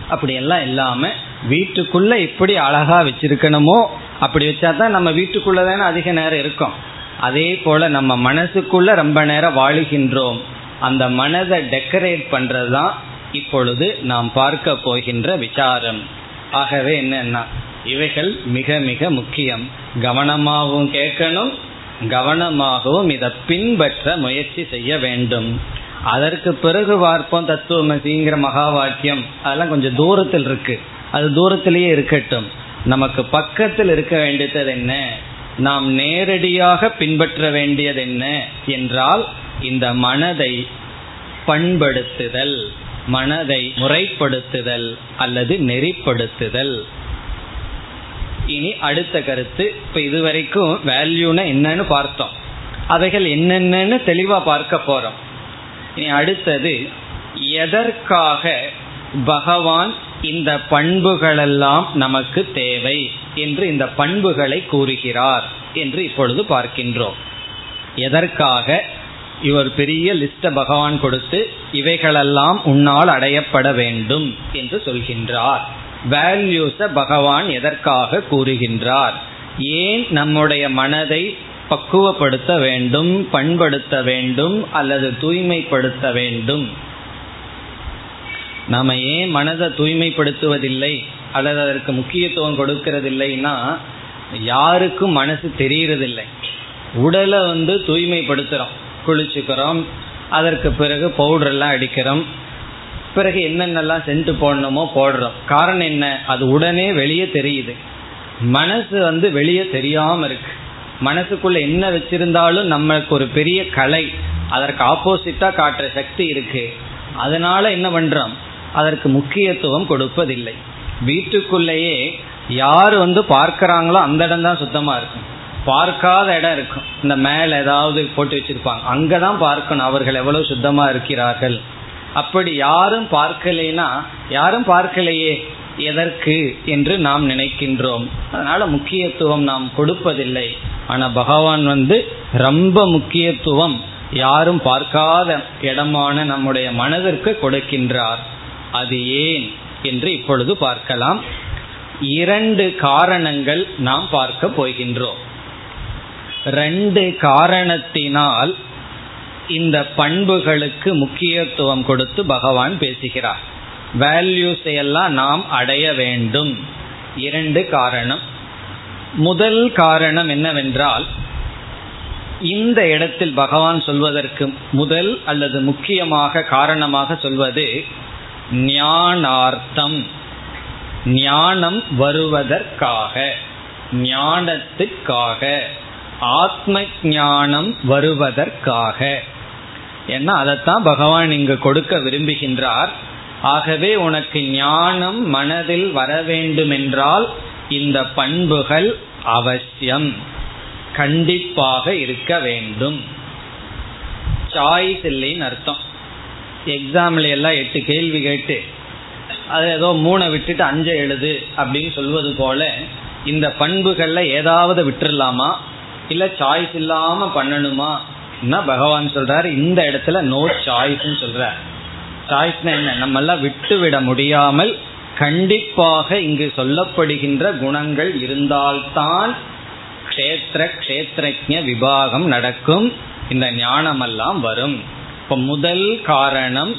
அப்படியெல்லாம் இல்லாம வீட்டுக்குள்ள எப்படி அழகா வச்சிருக்கணுமோ அப்படி வச்சா தான் நம்ம வீட்டுக்குள்ள தானே அதிக நேரம் இருக்கும். அதே போல நம்ம மனசுக்குள்ள ரொம்ப நேரம் வாழுகின்றோம். அந்த மனதை டெக்கரேட் பண்றதுதான் இப்பொழுது நாம் பார்க்க போகின்ற விசாரம். ஆகவே என்னன்னா இவைகள் மிக மிக முக்கியம். கவனமாகவும் கேட்கணும் கவனமாகவும் இதை பின்பற்ற முயற்சி செய்ய வேண்டும். அதற்கு பிறகு பார்ப்போம் தத்துவமசிங்கிற மகா வாக்கியம் அதெல்லாம் கொஞ்சம் தூரத்தில் இருக்கு. அது தூரத்திலேயே இருக்கட்டும். நமக்கு பக்கத்தில் இருக்க வேண்டியது என்ன? நாம் நேரடியாக பின்பற்ற வேண்டியது என்ன? என்றால் இந்த மனதை பண்படுத்துதல் மனதை முறைப்படுத்துதல் அல்லது நெறிப்படுத்துதல். இனி அடுத்த கருத்து இப்ப இதுவரைக்கும் வேல்யூனா என்னன்னு பார்த்தோம். அவைகள் என்னென்னு தெளிவா பார்க்க போறோம். இனி அடுத்தது எதற்காக பகவான் இந்த பண்புகளெல்லாம் நமக்கு தேவை என்று இந்த பண்புகளை கூறுகிறார் என்று இப்பொழுது பார்க்கின்றோம். எதற்காக? இவர் பெரிய லிஸ்ட பகவான் கொடுத்து இவைகளெல்லாம் உன்னால் அடையப்பட வேண்டும் என்று சொல்கின்றார். வேல்யூஸ பகவான் எதற்காக கூறுகின்றார்? ஏன் நம்முடைய மனதை பக்குவப்படுத்த வேண்டும் பண்படுத்த வேண்டும் அல்லது தூய்மைப்படுத்த வேண்டும்? நாம ஏன் மனதை தூய்மைப்படுத்துவதில்லை அல்லது அதற்கு முக்கியத்துவம் கொடுக்கறதில்லைன்னா யாருக்கும் மனசு தெரியறதில்லை. உடலை வந்து தூய்மைப்படுத்துகிறோம் குளிச்சுக்கிறோம். அதற்கு பிறகு பவுடர் எல்லாம் அடிக்கிறோம். பிறகு என்னென்னலாம் சென்ட்டு போடணுமோ போடுறோம். காரணம் என்ன? அது உடனே வெளியே தெரியுது. மனசு வந்து வெளியே தெரியாம இருக்கு. மனசுக்குள்ள என்ன வச்சிருந்தாலும் நம்மளுக்கு ஒரு பெரிய கலை அதற்கு ஆப்போசிட்டா காட்டுற சக்தி இருக்கு. அதனால என்ன பண்றோம்? அதற்கு முக்கியத்துவம் கொடுப்பதில்லை. வீட்டுக்குள்ளேயே யார் வந்து பார்க்கறாங்களோ அந்த இடம் தான் சுத்தமா இருக்கும். பார்க்காத இடம் இருக்கும். இந்த மேல ஏதாவது போட்டு வச்சிருப்பாங்க. அங்கதான் பார்க்கணும். அவர்கள் எவ்வளவு சுத்தமா இருக்கிறார்கள்? அப்படி யாரும் பார்க்கலைனா யாரும் பார்க்கலையே எதற்கு என்று நாம் நினைக்கின்றோம். அதனால முக்கியத்துவம் நாம் கொடுப்பதில்லை. ஆனா பகவான் வந்து ரொம்ப முக்கியத்துவம் யாரும் பார்க்காத இடமான நம்முடைய மனதிற்கு கொடுக்கின்றார். அது ஏன் என்று இப்பொழுது பார்க்கலாம். இரண்டு காரணங்கள் நாம் பார்க்க போகின்றோம். ரெண்டு காரணத்தினால் இந்த பண்புகளுக்கு முக்கியத்துவம் கொடுத்து பகவான் பேசுகிறார். வேல்யூஸை எல்லாம் நாம் அடைய வேண்டும். இரண்டு காரணம். முதல் காரணம் என்னவென்றால் இந்த இடத்தில் பகவான் சொல்வதற்கு முதல் அல்லது முக்கியமாக காரணமாக சொல்வது ஞானார்த்தம். ஞானம் வருவதற்காக ஞானத்துக்காக. ஆத்ம ஞானம் வருவதற்காக. ஏன்னா அதைத்தான் பகவான் இங்கு கொடுக்க விரும்புகின்றார். ஆகவே உனக்கு ஞானம் மனதில் வர வேண்டுமென்றால் இந்த பண்புகள் அவசியம். கண்டிப்பாக இருக்க வேண்டும். சாய்ஸ் இல்லைன்னு அர்த்தம். எக்ஸாம்ல எல்லாம் எட்டு கேள்வி கேட்டு அது ஏதோ மூணை விட்டுட்டு அஞ்சை எழுது அப்படின்னு சொல்வது போல இந்த பண்புகளில் ஏதாவது விட்டுடலாமா இல்ல சாய்ஸ் இல்லாம பண்ணணுமா? பகவான் சொல்றாரு? இந்த இடத்துல நோ சாய்ஸ் சொல்ற. சாய்ஸ்னா என்ன? நம்ம எல்லாம் விட்டு விட முடியாமல் கண்டிப்பாக இங்கு சொல்லப்படுகின்ற குணங்கள் இருந்தால்தான் கஷேத்திர கஷேத்திரஜ விபாகம் நடக்கும். இந்த ஞானமெல்லாம் வரும். இப்ப முதல் காரணம்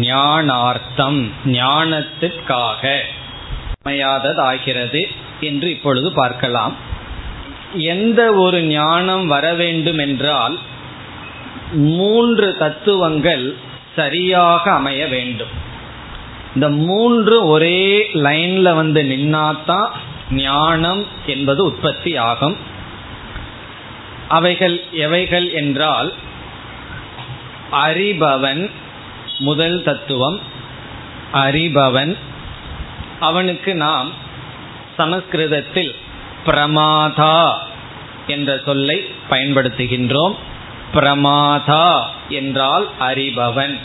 ஞானார்த்தம். ஞானத்திற்காக அமையாததாகிறது என்று இப்பொழுது பார்க்கலாம். எந்த ஒரு ஞானம் வர வேண்டும் என்றால் மூன்று தத்துவங்கள் சரியாக அமைய வேண்டும். இந்த மூன்று ஒரே லைன்ல வந்து நின்னாதான் ஞானம் என்பது உற்பத்தி ஆகும். அவைகள் எவைகள் என்றால் அறிபவன் முதல் தத்துவம் அறிபவன் அவனுக்கு நாம் சமஸ்கிருதத்தில் பிரமாதா என்ற சொல்லை பயன்படுத்துகின்றோம். பிரமாதா என்றால் அறிபவன்.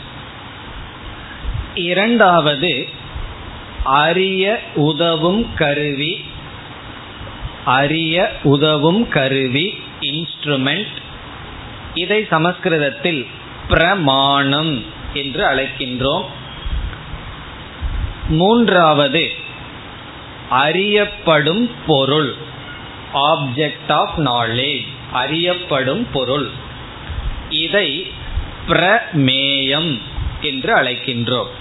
இரண்டாவது அறிய உதவும் கருவி. அறிய உதவும் கருவி இன்ஸ்ட்ருமெண்ட் இதை சமஸ்கிருதத்தில் பிரமாணம் என்று அழைக்கின்றோம். மூன்றாவது அறியப்படும் பொருள். ஆப்ஜெக்ட் ஆஃப் நாலேஜ் அறியப்படும் பொருள். இதை பிரமேயம் என்று அழைக்கின்றோம்.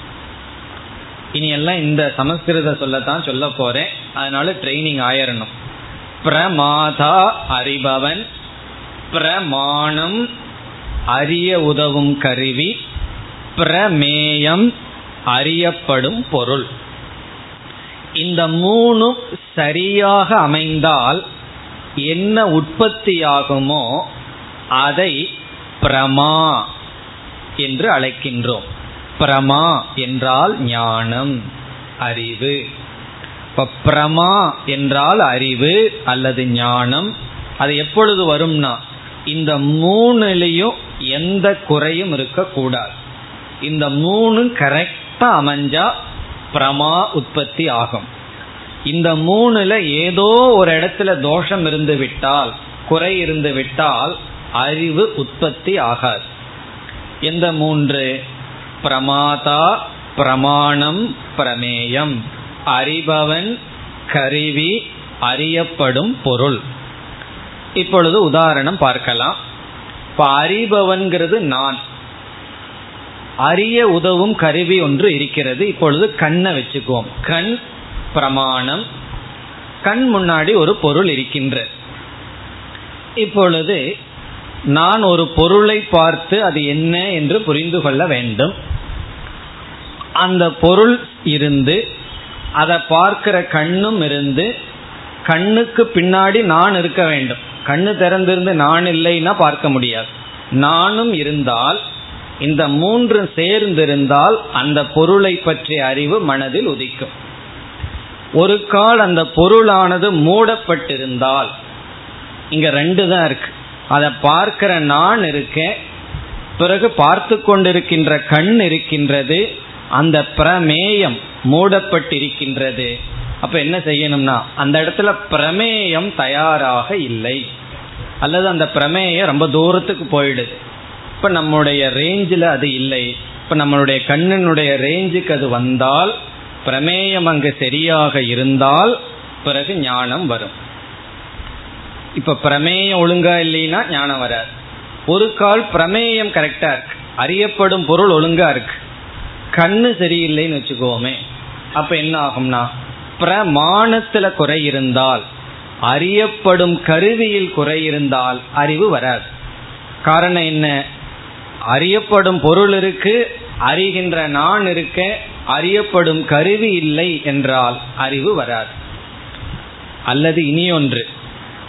இனி எல்லாம் இந்த சமஸ்கிருத சொல்லத்தான் சொல்ல போறேன். அதனால ட்ரைனிங் ஆயிரணும். பிரமாதா அறிபவன் பிரமாணம் அறிய உதவும் கருவி பிரமேயம் அறியப்படும் பொருள். இந்த மூணும் சரியாக அமைந்தால் என்ன உற்பத்தியாகுமோ அதை பிரமா என்று அழைக்கின்றோம். பிரமா என்றால் ஞானம் அறிவு. இப்ப பிரமா என்றால் அறிவு அல்லது ஞானம் அது எப்பொழுது வரும்னா இந்த மூணுலேயும் எந்த குறையும் இருக்கக்கூடாது. இந்த மூணு கரெக்டா அமைஞ்சா பிரமா உற்பத்தி ஆகும். இந்த மூணுல ஏதோ ஒரு இடத்துல தோஷம் இருந்து விட்டால் குறை இருந்து விட்டால் அறிவு உற்பத்தி ஆகாது. எந்த மூன்று? பிரமாதா பிரமாணம் பிரமேயம். அறிபவன் கருவி அறியப்படும் பொருள். இப்பொழுது உதாரணம் பார்க்கலாம். இப்ப அறிபவன்கிறது நான். அறிய உதவும் கருவி ஒன்று இருக்கிறது. இப்பொழுது கண்ணை வச்சுக்குவோம். கண் பிரமாணம். கண் முன்னாடி ஒரு பொருள் இருக்கின்ற. இப்பொழுது நான் ஒரு பொருளை பார்த்து அது என்ன என்று புரிந்து கொள்ள வேண்டும். அந்த பொருள் இருந்து அதை பார்க்கிற கண்ணும் இருந்து கண்ணுக்கு பின்னாடி நான் இருக்க வேண்டும். கண்ணு திறந்திருந்து நான் இல்லைன்னா பார்க்க முடியாது. நானும் இருந்தால் இந்த மூன்று சேர்ந்திருந்தால் அந்த பொருளை பற்றிய அறிவு மனதில் உதிக்கும். ஒரு கால் அந்த பொருளானது மூடப்பட்டிருந்தால் இங்க ரெண்டு தான் இருக்கு. அதை பார்க்கிற நான் இருக்கேன் பிறகு பார்த்து கொண்டிருக்கின்ற கண் இருக்கின்றது அந்த பிரமேயம் மூடப்பட்டிருக்கின்றது. அப்ப என்ன செய்யணும்னா அந்த இடத்துல பிரமேயம் தயாராக இல்லை. அல்லது அந்த பிரமேயம் ரொம்ப தூரத்துக்கு போயிடுது. இப்ப நம்முடைய ரேஞ்சில் அது இல்லை. இப்ப நம்மளுடைய கண்ணினுடைய ரேஞ்சுக்கு அது வந்தால் பிரமேயம் அங்கு சரியாக இருந்தால் பிறகு ஞானம் வரும். இப்ப பிரமேயம் ஒழுங்கா இல்லைன்னா ஞானம் வராது. ஒரு கால் பிரமேயம் கரெக்டா இருக்கு. அறியப்படும் பொருள் ஒழுங்கா இருக்கு. கண்ணு சரியில்லைன்னு வச்சுக்கோமே. அப்ப என்ன ஆகும்னா பிரமாணத்துல குறை இருந்தால் அறியப்படும் கருவியில் குறை இருந்தால் அறிவு வராது. காரணம் என்ன? அறியப்படும் பொருள் இருக்கு அறிகின்ற நான் இருக்க அறியப்படும் கருவி இல்லை என்றால் அறிவு வராது. அல்லது இனி ஒன்று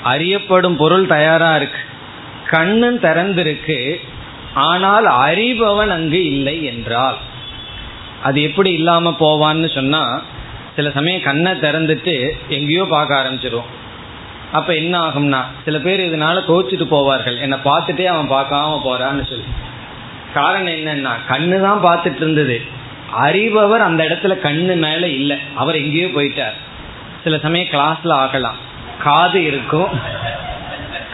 அறியப்படும் பொருள் தயாரா இருக்கு கண்ணும் திறந்திருக்கு ஆனால் அறிபவன் அங்கு இல்லை என்றால். அது எப்படி இல்லாம போவான்னு சொன்னா சில சமயம் கண்ணை திறந்துட்டு எங்கேயோ பார்க்க ஆரம்பிச்சிடும் அப்ப என்ன ஆகும்னா சில பேர் இதனால கோச்சிட்டு போவார்கள். என்னை பார்த்துட்டே அவன் பார்க்காம போறான்னு சொல்லி. காரணம் என்னன்னா கண்ணு தான் பார்த்துட்டு இருந்தது. அறிபவர் அந்த இடத்துல கண்ணு மேல இல்லை. அவர் எங்கேயோ போயிட்டார். சில சமயம் கிளாஸ்ல ஆகலாம். காது இருக்கும்.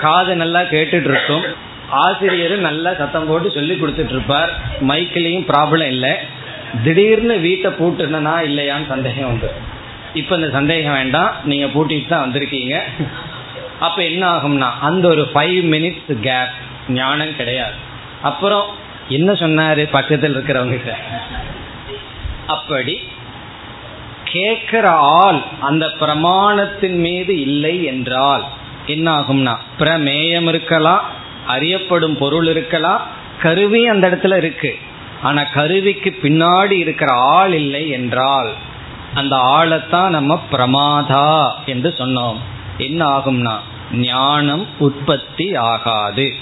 காது நல்லா கேட்டுட்டு இருக்கும். ஆசிரியர் நல்லா சத்தம் போட்டு சொல்லி கொடுத்துட்டு இருப்பார். மைக்கிலையும் ப்ராப்ளம் இல்லை. திடீர்னு வீட்டை பூட்டுனா இல்லையான்னு சந்தேகம் உண்டு. இப்ப இந்த சந்தேகம் வேண்டாம். நீங்க பூட்டிட்டு தான் வந்திருக்கீங்க. அப்ப என்ன ஆகும்னா அந்த ஒரு ஃபைவ் மினிட்ஸ் கேப் ஞானம் கிடையாது. அப்புறம் என்ன சொன்னாரு பக்கத்தில் இருக்கிறவங்க அப்படி கேட்கிற ஆள் அந்த பிரமாணத்தின் மீது இல்லை என்றால் என்ன ஆகும்னா பிரமேயம் இருக்கலாம் அறியப்படும் பொருள் இருக்கலாம் கருவி அந்த இடத்துல இருக்கு. ஆனா கருவிக்கு பின்னாடி இருக்கிற ஆள் இல்லை என்றால் அந்த ஆளைத்தான் நம்ம பிரமாதா என்று சொன்னோம். என்ன ஆகும்னா ஞானம் உற்பத்தி ஆகாது.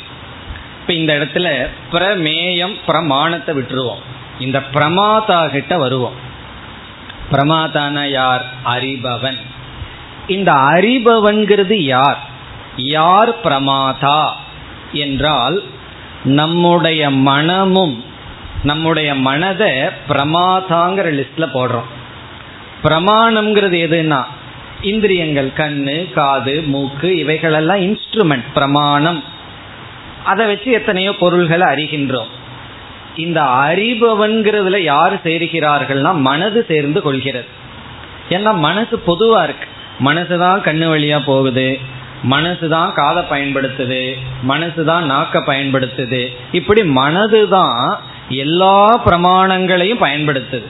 இப்ப இந்த இடத்துல பிரமேயம் பிரமாணத்தை விட்டுருவோம். இந்த பிரமாதா கிட்ட வருவோம். பிரமாதான யார்? அறிபவன். இந்த அறிபவன்கிறது யார்? யார் பிரமாதா என்றால் நம்முடைய மனமும் நம்முடைய மனதை பிரமாதாங்கிற லிஸ்ட்ல போடுறோம். பிரமாணம்ங்கிறது எதுனா இந்திரியங்கள் கண்ணு காது மூக்கு இவைகளெல்லாம் இன்ஸ்ட்ருமெண்ட் பிரமாணம். அதை வச்சு எத்தனையோ பொருள்களை அறிகின்றோம். இந்த அறிபவன்கிறதுல யார் சேர்கிறார்கள்னா மனது சேர்ந்து கொள்கிறது. ஏன்னா மனசு பொதுவா இருக்கு. மனசு தான் கண்ணு வழியா போகுது. மனசு தான் காதை பயன்படுத்துது. மனசு தான் நாக்க பயன்படுத்துது. இப்படி மனது தான் எல்லா பிரமாணங்களையும் பயன்படுத்துது.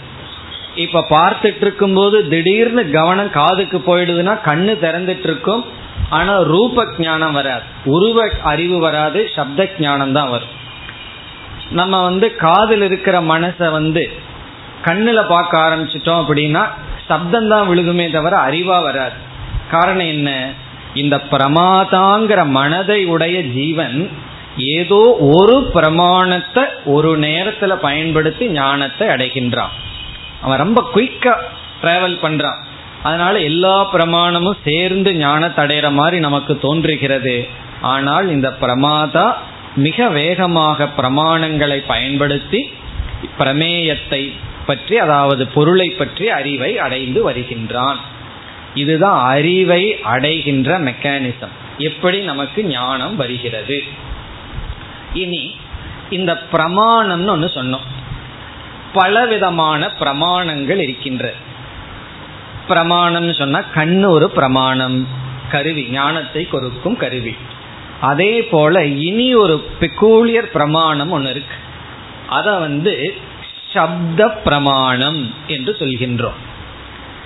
இப்ப பார்த்துட்டு இருக்கும்போது திடீர்னு கவனம் காதுக்கு போயிடுதுன்னா கண்ணு திறந்துட்டு இருக்கும். ஆனா ரூப ஜானம் வராது. உருவ அறிவு வராது சப்த ஜானம் தான் வரும். நம்ம வந்து காதில் இருக்கிற மனசை வந்து கண்ணில் பார்க்க ஆரம்பிச்சிட்டோம் அப்படின்னா சப்தம் தான் விழுகுமே தவிர அறிவா வராது. காரணம் என்ன? இந்த பிரமாதாங்கிற மனதை உடைய ஜீவன் ஏதோ ஒரு பிரமாணத்தை ஒரு நேரத்துல பயன்படுத்தி ஞானத்தை அடைகின்றான். அவன் ரொம்ப குயிக்கா டிராவல் பண்றான். அதனால எல்லா பிரமாணமும் சேர்ந்து ஞானத்தை அடைகிற மாதிரி நமக்கு தோன்றுகிறது. ஆனால் இந்த பிரமாதா மிக வேகமாக பிரமாணங்களை பயன்படுத்தி பிரமேயத்தை பற்றி அதாவது பொருளை பற்றி அறிவை அடைந்து வருகின்றான். இதுதான் அறிவை அடைகின்ற மெக்கானிசம் எப்படி நமக்கு ஞானம் வருகிறது. இனி இந்த பிரமாணம்னு ஒன்று சொன்னோம். பலவிதமான பிரமாணங்கள் இருக்கின்றது பிரமாணம்னு சொன்னா கண்ணு ஒரு பிரமாணம் கருவி ஞானத்தை கொடுக்கும் கருவி. அதே போல இனி ஒரு பெக்கூலியர் பிரமாணம் ஒன்று இருக்கு. அதை வந்து சப்த பிரமாணம் என்று சொல்கின்றோம்.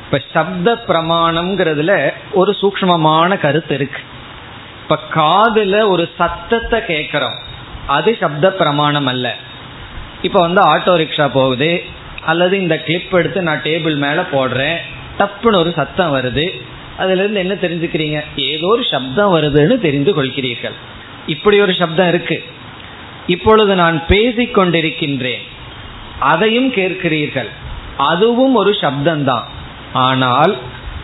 இப்ப சப்த பிரமாணம்ங்கிறதுல ஒரு சூக்மமான கருத்து இருக்கு. இப்ப காதுல ஒரு சத்தத்தை கேட்கிறோம் அது சப்த பிரமாணம் அல்ல. இப்ப வந்து ஆட்டோ ரிக்ஷா போகுது. அல்லது இந்த கிளிப் எடுத்து நான் டேபிள் மேல போடுறேன். டப்புன்னு ஒரு சத்தம் வருது. அதுல இருந்து என்ன தெரிஞ்சுக்கிறீங்க? ஏதோ ஒரு சப்தம் வருதுன்னு தெரிந்து கொள்கிறீர்கள். இப்படி ஒரு சப்தம் இருக்கு. இப்பொழுது நான் பேசிக் கொண்டிருக்கின்றேன். அதையும் கேட்கிறீர்கள். அதுவும் ஒரு சப்தம்தான். ஆனால்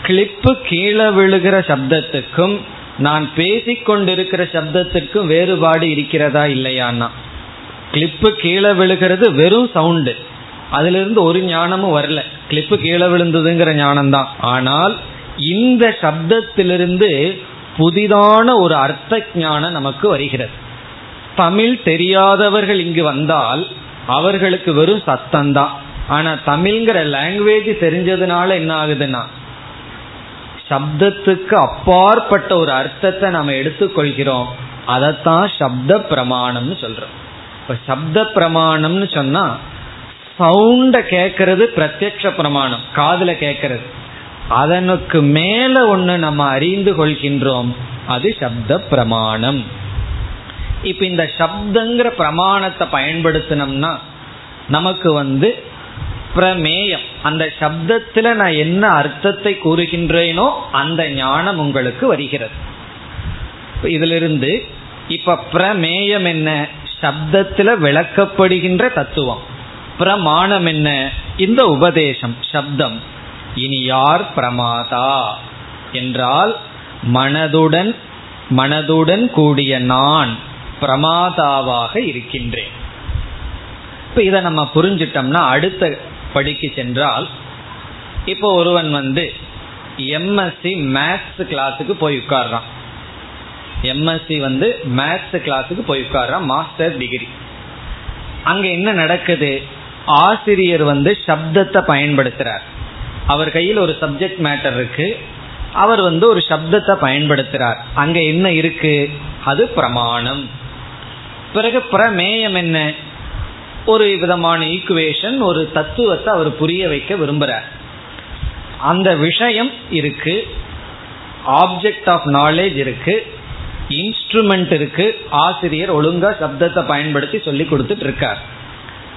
கிளிப்பு கீழே விழுகிற சப்தத்துக்கும் நான் பேசிக்கொண்டிருக்கிற சப்தத்திற்கும் வேறுபாடு இருக்கிறதா இல்லையான்னா? கிளிப்பு கீழே விழுகிறது வெறும் சவுண்டு அதுல இருந்து ஒரு ஞானமும் வரல. கிளிப்பு கீழே விழுந்ததுங்கிற ஞானம் தான் ஆனால் இந்த சப்தத்திலிருந்து புதிதான ஒரு அர்த்த ஞானம் நமக்கு வருகிறது. தமிழ் தெரியாதவர்கள் இங்கு வந்தால் அவர்களுக்கு வெறும் சத்தம்தான். ஆனா தமிழ்ங்கிற லாங்குவேஜ் தெரிஞ்சதுனால என்ன ஆகுதுன்னா சப்தத்துக்கு அப்பாற்பட்ட ஒரு அர்த்தத்தை நம்ம எடுத்துக்கொள்கிறோம். அதைத்தான் சப்த பிரமாணம்னு சொல்றோம். இப்ப சப்த பிரமாணம்னு சொன்னா சவுண்ட கேட்கறது பிரத்யக்ஷ பிரமாணம் காதுல கேட்கறது அதனுக்கு மேல ஒண்ணு நம்ம அறிந்து கொள்கின்றோம் அது சப்த பிரமாணம். இப்ப இந்த சப்தங்கிற பிரமாணத்தை பயன்படுத்தினோம்னா நமக்கு வந்து பிரமேயம். அந்த சப்தத்துல நான் என்ன அர்த்தத்தை கூறுகின்றேனோ அந்த ஞானம் உங்களுக்கு வருகிறது. இதிலிருந்து இப்ப பிரமேயம் என்ன? சப்தத்துல விளக்கப்படுகின்ற தத்துவம். பிரமாணம் என்ன? இந்த உபதேசம் சப்தம். இனி யார் பிரமாதா? என்றால் மனதுடன் மனதுடன் கூடிய நான் பிரமாதாவாக இருக்கின்றேன். இப்ப இதை நம்ம புரிஞ்சிட்டோம்னா அடுத்த படிக்கு சென்றால் இப்போ ஒருவன் வந்து எம்எஸ்சி மேத்ஸ் கிளாஸுக்கு போய் உட்கார்றான். எம்எஸ்சி வந்து மேத்ஸ் கிளாஸுக்கு போய் உட்கார்றான் மாஸ்டர் டிகிரி அங்க என்ன நடக்குது? ஆசிரியர் வந்து சப்தத்தை பயன்படுத்துறார். அவர் கையில் ஒரு சப்ஜெக்ட் மேட்டர் இருக்கு. அவர் வந்து ஒரு சப்தத்தை பயன்படுத்துறார். அங்க என்ன இருக்கு? அது பிரமாணம். பிறகு பிரமேயம் என்ன? ஒரு விதமான ஈக்குவேஷன் ஒரு தத்துவத்தை அவர் புரிய வைக்க விரும்புறார். அந்த விஷயம் இருக்கு. ஆப்ஜெக்ட் ஆஃப் நாலேஜ் இருக்கு. இன்ஸ்ட்ருமெண்ட் இருக்கு. ஆசிரியர் ஒழுங்கா சப்தத்தை பயன்படுத்தி சொல்லி கொடுத்துட்டு இருக்கார்.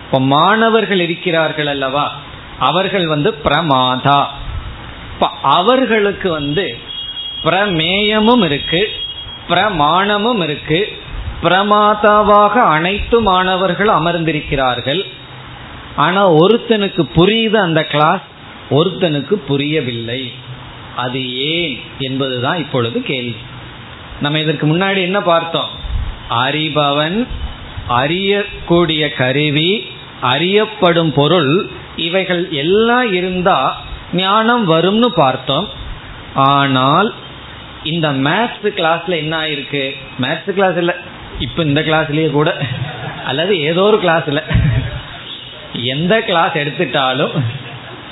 இப்ப மாணவர்கள் இருக்கிறார்கள் அல்லவா? அவர்கள் வந்து பிரமாதா. இப்ப அவர்களுக்கு வந்து பிரமேயமும் இருக்கு பிரமாணமும் இருக்கு. பிரமாதாவாக அனைத்து மாணவர்கள் அமர்ந்திருக்கிறார்கள். ஆனா ஒருத்தனுக்கு புரியுது அந்த கிளாஸ் ஒருத்தனுக்கு புரியவில்லை. அது ஏன் என்பதுதான் இப்பொழுது கேள்வி. நம்ம இதற்கு முன்னாடி என்ன பார்த்தோம்? அறிபவன் அறியக்கூடிய கருவி அறியப்படும் பொருள் இவைகள் எல்லாம் இருந்தா ஞானம் வரும்னு பார்த்தோம். ஆனால் இந்த மேத்ஸ் கிளாஸ்ல என்ன ஆயிருக்கு? மேத்ஸ் கிளாஸ் இல்லை. இப்போ இந்த கிளாஸ்லயே கூட. அல்லது ஏதோ ஒரு கிளாஸ்ல எந்த கிளாஸ் எடுத்துட்டாலும்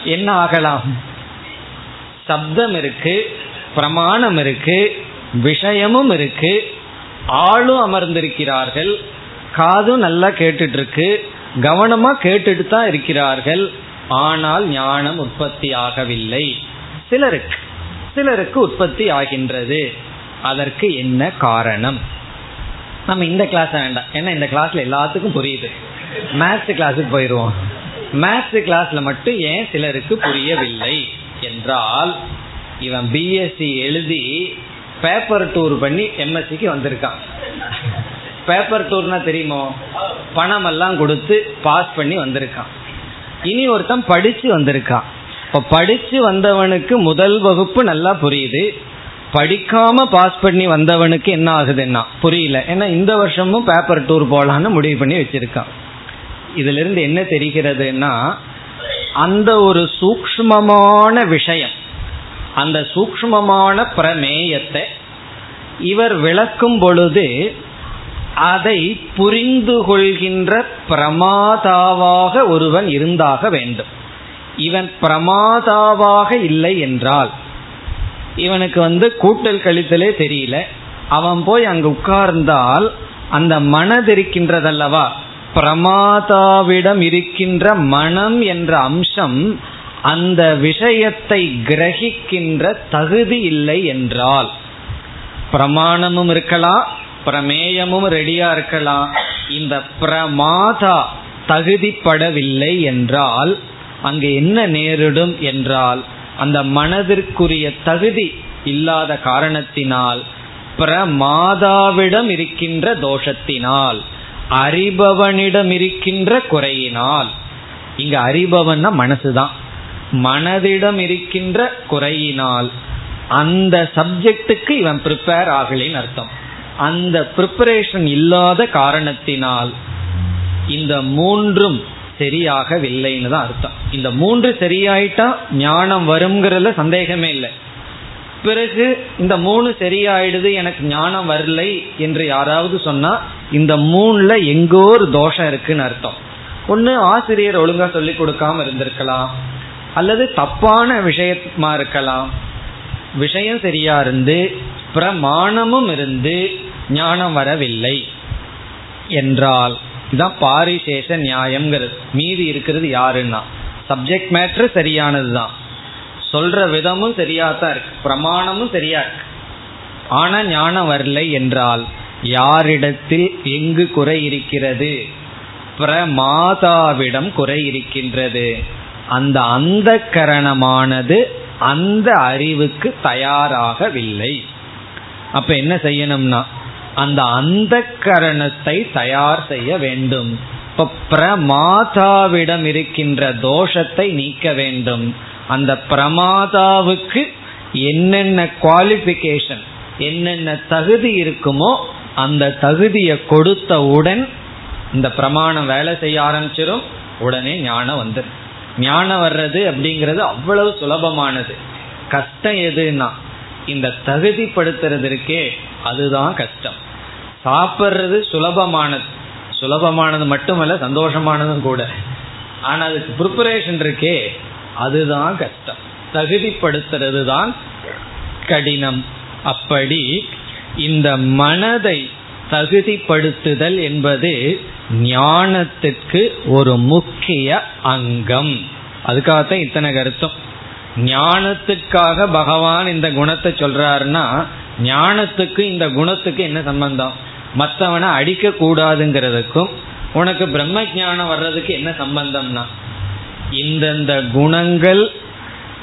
என்ன ஆகலாம்? சப்தம் இருக்கு பிரமாணம் இருக்கு விஷயமும் இருக்கு. ஆளும் அமர்ந்திருக்கிறார்கள். காதும் நல்லா கேட்டுட்டு இருக்கு. கவனமா கேட்டுட்டு தான் இருக்கிறார்கள். ஆனால் ஞானம் உற்பத்தி ஆகவில்லை. சிலருக்கு சிலருக்கு உற்பத்தி ஆகின்றது. அதற்கு என்ன காரணம்? நம்ம இந்த கிளாஸ் வேண்டாம். ஏன்னா இந்த கிளாஸ்ல எல்லாத்துக்கும் புரியுது. மேத்ஸ் கிளாஸுக்கு போயிடுவோம் மேத்ஸ் கிளாஸ்ல மட்டும் ஏன் சிலருக்கு புரியவில்லை என்றால் இவன் பிஎஸ்சி எழுதி பேப்பர் டூர் பண்ணி எம்எஸ்சிக்கு வந்திருக்கான். பேப்பர் டூர்னா தெரியுமோ? பணம் எல்லாம் கொடுத்து பாஸ் பண்ணி வந்திருக்கான். இனி ஒருத்தன் படிச்சு வந்திருக்கான். இப்ப படிச்சு வந்தவனுக்கு முதல் வகுப்பு நல்லா புரியுது. படிக்காம பாஸ் பண்ணி வந்தவனுக்கு என்ன ஆகுதுன்னா புரியல. ஏன்னா இந்த வருஷமும் பேப்பர் டூர் போலான்னு முடிவு பண்ணி வச்சிருக்கான். இதுல இருந்து என்ன தெரிகிறதுனா அந்த ஒரு சூக்மமான விஷயம் அந்த சூக்மமான பிரமேயத்தை இவர் விளக்கும் பொழுது அதை புரிந்து கொள்கின்ற பிரமாதாவாக ஒருவன் இருந்தாக வேண்டும். இவன் பிரமாதாவாக இல்லை என்றால் இவனுக்கு வந்து கூட்டல் கழித்தலே தெரியல. அவன் போய் அங்கு உட்கார்ந்தால் அந்த மனது இருக்கின்றதல்லவா? பிரமாதாவிடம் இருக்கின்ற மனம் என்ற அம்சம் அந்த விஷயத்தை கிரகிக்கின்ற தகுதி இல்லை என்றால் பிரமாணமும் இருக்கலாம் பிரமேயமும் ரெடியா இருக்கலாம். இந்த பிரமாதா தகுதிப்படவில்லை என்றால் அங்கு என்ன நேரிடும் என்றால் அந்த மனதிற்குரிய தகுதி இல்லாத காரணத்தினால் பிரமாதாவிடம் இருக்கின்ற தோஷத்தினால் அறிபவனிடம் இருக்கின்ற குறையினால். இங்க அறிபவன்னா மனசுதான். மனதிடம் இருக்கின்ற குறையினால் அந்த சப்ஜெக்டுக்கு இவன் ப்ரிப்பேர் ஆகலின்னு அர்த்தம். அந்த ப்ரிப்பரேஷன் இல்லாத காரணத்தினால் இந்த மூன்றும் சரியாகவில்லைன்னு தான் அர்த்தம். இந்த மூன்று சரியாயிட்டா ஞானம் வருங்கிறதுல சந்தேகமே இல்லை. பிறகு இந்த மூணு சரியாயிடுது எனக்கு ஞானம் வரலை என்று யாராவது சொன்னா இந்த மூணுல எங்கோ ஒரு தோஷம் இருக்குன்னு அர்த்தம். ஒன்று ஆசிரியர் ஒழுங்கா சொல்லி கொடுக்காம இருந்திருக்கலாம். அல்லது தப்பான விஷயமா இருக்கலாம். விஷயம் சரியா இருந்து பிரமாணமும் இருந்து ஞானம் வரவில்லை என்றால் இதுதான் பாரிசேஷ நியாயம்ங்கிறது. மீதி இருக்கிறது யாருன்னா? சப்ஜெக்ட் மேட்ரு சரியானது தான் சொல்ற விதமும் சரியா தான் இருக்கு. பிரமாணமும் சரியா இருக்கு. ஆனா ஞானம் வரலை என்றால் யாரிடத்தில் எங்கு குறை இருக்கிறது? பிரமாதாவிடம் குறை இருக்கின்றது. அந்த அந்த கரணமானது அந்த அறிவுக்கு தயாராகவில்லை. அப்ப என்ன செய்யணும்னா அந்த அந்த கரணத்தை தயார் செய்ய வேண்டும். இப்ப பிரமாதாவிடம் இருக்கின்ற தோஷத்தை நீக்க வேண்டும். அந்த பிரமாதாவுக்கு என்னென்ன குவாலிபிகேஷன் என்னென்ன தகுதி இருக்குமோ அந்த தகுதியை கொடுத்தவுடன் இந்த பிரமாணம் வேலை செய்ய ஆரம்பிச்சிடும் உடனே ஞானம் வந்துடும் ஞானம் வர்றது அப்படிங்கிறது அவ்வளவு சுலபமானது. கஷ்டம் எதுன்னா இந்த தகுதிப்படுத்துறது இருக்கே அதுதான் கஷ்டம். சாப்பிட்றது சுலபமானது. சுலபமானது மட்டுமல்ல சந்தோஷமானதும் கூட. ஆனா அதுக்கு ப்ரிப்பரேஷன் இருக்கே அதுதான் கஷ்டம். தகுதிப்படுத்துறது தான் கடினம். அப்படி இந்த மனதை தகுதிப்படுத்துதல் என்பது ஞானத்துக்கு ஒரு முக்கிய அங்கம். அதுக்காகத்தான் இத்தனை கருத்தம். ஞானத்துக்காக பகவான் இந்த குணத்தை சொல்றாருன்னா ஞானத்துக்கு இந்த குணத்துக்கு என்ன சம்பந்தம்? மற்றவனை அடிக்க கூடாதுங்கிறதுக்கும் உனக்கு பிரம்ம ஜானம் வர்றதுக்கு என்ன சம்பந்தம்னா இந்தந்த குணங்கள்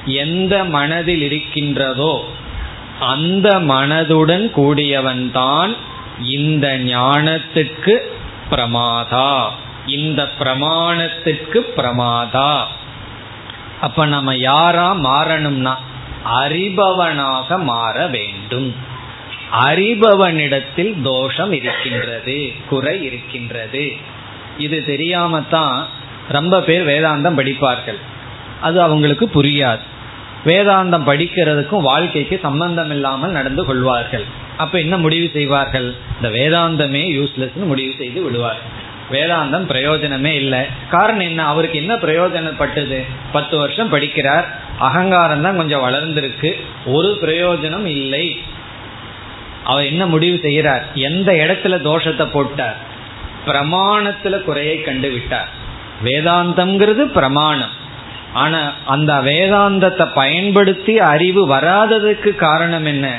எந்த மனதில் இருக்கின்றதோ அந்த மனதுடன் கூடியவன்தான் இந்த ஞானத்துக்கு பிரமாதா. இந்த பிரமாணத்துக்கு பிரமாதா. அப்ப நம்ம யாரா மாறணும்னா அறிபவனாக மாற வேண்டும். அறிபவனிடத்தில் தோஷம் இருக்கின்றது குறை இருக்கின்றது. இது தெரியாமத்தான் ரொம்ப பேர் வேதாந்தம் படிப்பார்கள். அது அவங்களுக்கு புரியாது. வேதாந்தம் படிக்கிறதுக்கும் வாழ்க்கைக்கு சம்பந்தம் இல்லாமல் நடந்து கொள்வார்கள். அப்ப என்ன முடிவு செய்வார்கள்? இந்த வேதாந்தமே யூஸ்லெஸ் முடிவு செய்து விடுவார்கள். வேதாந்தம் பிரயோஜனமே இல்லை. காரணம் என்ன? அவருக்கு என்ன பிரயோஜனப்பட்டது? பத்து வருஷம் படிக்கிறார். அகங்காரம் தான் கொஞ்சம் வளர்ந்திருக்கு. ஒரு பிரயோஜனம் இல்லை. அவர் என்ன முடிவு செய்கிறார்? எந்த இடத்துல தோஷத்தை போட்டார்? பிரமாணத்துல குறையை கண்டு விட்டார் வேதாந்தம்ங்கிறது பிரமாணம். ஆனா அந்த வேதாந்தத்தை பயன்படுத்தி அறிவு வராததுக்கு காரணம் என்ன?